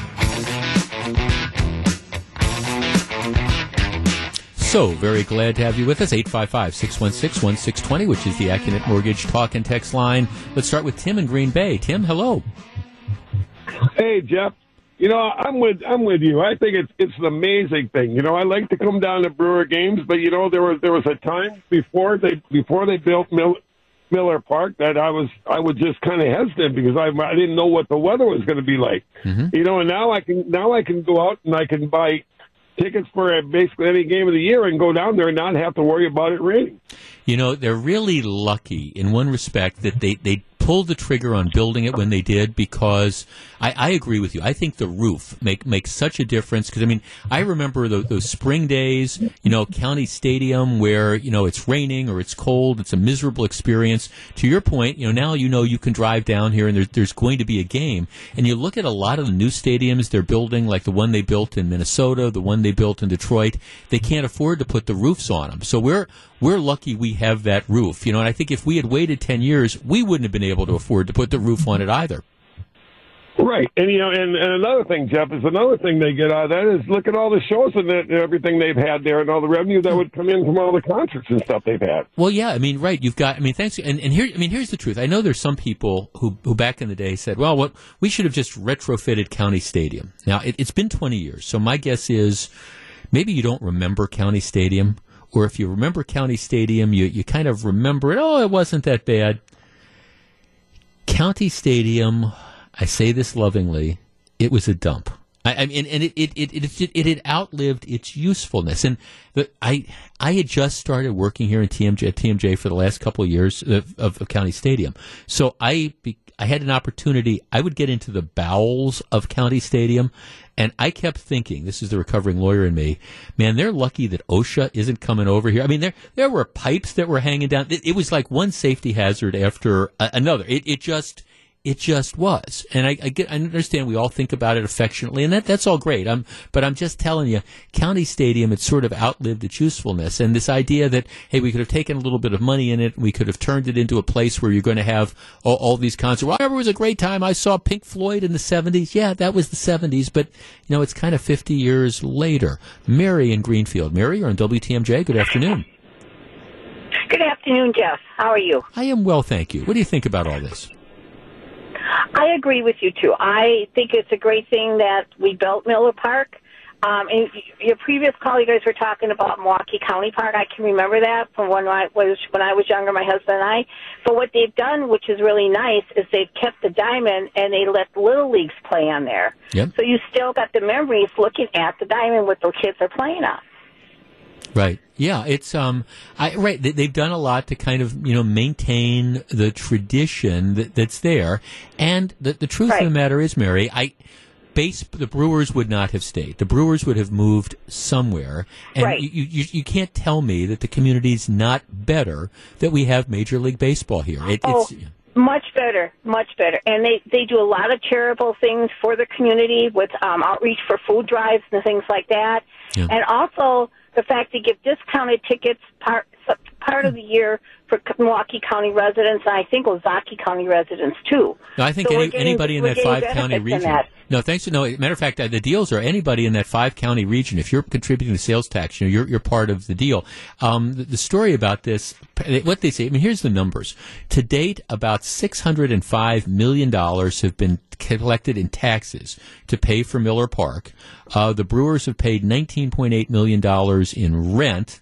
So, very glad to have you with us. 855 616 1620, which is the Accunet Mortgage talk and text line. Let's start with Tim in Green Bay. Tim, hello. Hey, Jeff. You know, I'm with I'm with you. I think it's it's an amazing thing. You know, I like to come down to Brewer games, but you know, there was there was a time before they before they built Mill, Miller Park that I was I was just kind of hesitant because I I didn't know what the weather was going to be like. Mm-hmm. You know, and now I can now I can go out and I can buy tickets for basically any game of the year and go down there and not have to worry about it raining. You know, they're really lucky in one respect that they, they pulled the trigger on building it when they did because I, I agree with you. I think the roof make makes such a difference because I mean I remember those spring days, you know, County Stadium where you know it's raining or it's cold, it's a miserable experience. To your point, you know now you know you can drive down here and there's there's going to be a game, and you look at a lot of the new stadiums they're building, like the one they built in Minnesota, the one they built in Detroit. They can't afford to put the roofs on them, so we're we're lucky we have that roof, you know. And I think if we had waited ten years, we wouldn't have been able to afford to put the roof on it either. Right, and you know, and, and another thing, Jeff, is another thing they get out of that is look at all the shows and, that, everything they've had there, and all the revenue that would come in from all the concerts and stuff they've had. Well, yeah, I mean, right. You've got, I mean, thanks. And, and here, I mean, here's the truth. I know there's some people who, who back in the day said, well, what we should have just retrofitted County Stadium. Now, it, it's been 20 years, so my guess is maybe you don't remember County Stadium, or if you remember County Stadium, you, you kind of remember it. Oh, it wasn't that bad. County Stadium, I say this lovingly, it was a dump. I, I mean, and it it, it it it had outlived its usefulness. And the, I I had just started working here in TMJ at TMJ for the last couple of years of, of, of County Stadium, so I I had an opportunity. I would get into the bowels of County Stadium, and I kept thinking, this is the recovering lawyer in me, man, they're lucky that OSHA isn't coming over here. I mean, there there were pipes that were hanging down. It, it was like one safety hazard after another. It it just it just was, and I, I, get, I understand we all think about it affectionately, and that that's all great. I'm, but I'm just telling you, County Stadium, it sort of outlived its usefulness, and this idea that hey, we could have taken a little bit of money in it, and we could have turned it into a place where you're going to have all, all these concerts. Well, I remember it was a great time. I saw Pink Floyd in the '70s. Yeah, that was the '70s, but you know, it's kind of 50 years later. Mary in Greenfield. Mary, you're on WTMJ. Good afternoon. Good afternoon, Jeff. How are you? I am well, thank you. What do you think about all this? I agree with you too. I think it's a great thing that we built Miller Park. Um, and your previous call, you guys were talking about Milwaukee County Park. I can remember that from when I was when I was younger, my husband and I. But what they've done, which is really nice, is they've kept the diamond and they let little leagues play on there. Yep. So you still got the memories looking at the diamond what the kids are playing on. Right. Yeah, it's um, I right. They, they've done a lot to kind of you know maintain the tradition that, that's there, and the the truth Right. of the matter is, Mary, I. Base, the Brewers would not have stayed. The Brewers would have moved somewhere, and Right. you, you you can't tell me that the community's not better that we have Major League Baseball here. It, Oh, it's much better, much better. And they they do a lot of charitable things for the community with um, outreach for food drives and things like that. Yeah. And also the fact they give discounted tickets part part of the year for Milwaukee County residents, and I think Ozaukee County residents too. No, I think So any, getting- anybody in that five county region. No, thanks. No, matter of fact, uh, the deals are anybody in that five county region. If you're contributing to sales tax, you know you're you're part of the deal. Um, the, the story about this, what they say. I mean, here's the numbers. To date, about six hundred and five million dollars have been collected in taxes to pay for Miller Park. Uh, the Brewers have paid nineteen point eight million dollars in rent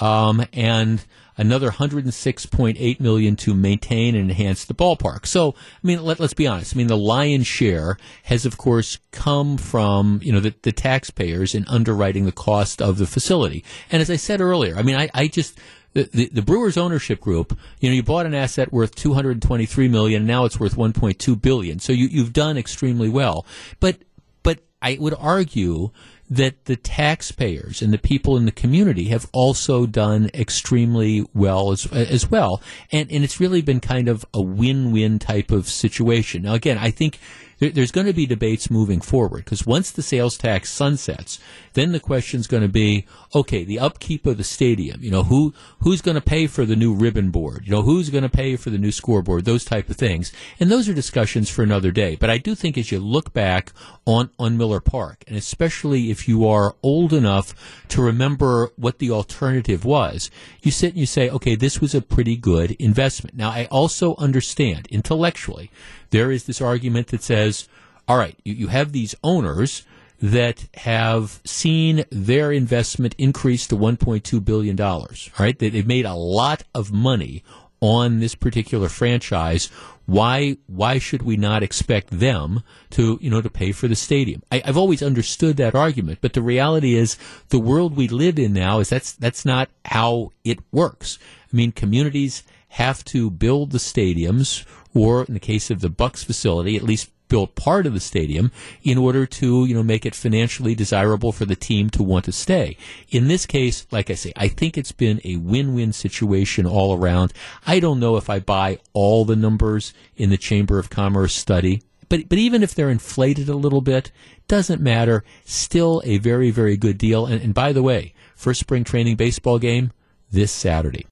um, and another 106.8 million to maintain and enhance the ballpark. So, I mean, let, us be honest. I mean, the lion's share has, of course, come from you know the, the taxpayers in underwriting the cost of the facility. And as I said earlier, I mean, I, I just the, the, the Brewers ownership group, you know, you bought an asset worth 223 million, and now it's worth 1.2 billion. So you, you've done extremely well. But but I would argue that the taxpayers and the people in the community have also done extremely well as as well, and and it's really been kind of a win-win type of situation. Now, again, I think there, there's going to be debates moving forward because once the sales tax sunsets, then the question's going to be, okay, the upkeep of the stadium. You know, who who's going to pay for the new ribbon board? You know, who's going to pay for the new scoreboard? Those type of things, and those are discussions for another day. But I do think as you look back on on Miller Park, and especially if you are old enough to remember what the alternative was, you sit and you say, okay, this was a pretty good investment. Now, I also understand intellectually there is this argument that says, all right, you, you have these owners that have seen their investment increase to $1.2 billion. All right. They, they've made a lot of money on this particular franchise. Why, why should we not expect them to, you know, to pay for the stadium? I, I've always understood that argument, but the reality is the world we live in now is that's, that's not how it works. I mean, communities have to build the stadiums, or in the case of the Bucks facility, at least build part of the stadium in order to, you know, make it financially desirable for the team to want to stay. In this case, like I say, I think it's been a win-win situation all around. I don't know if I buy all the numbers in the Chamber of Commerce study, but but even if they're inflated a little bit, doesn't matter. Still a very very good deal. And, and by the way, first spring training baseball game this Saturday.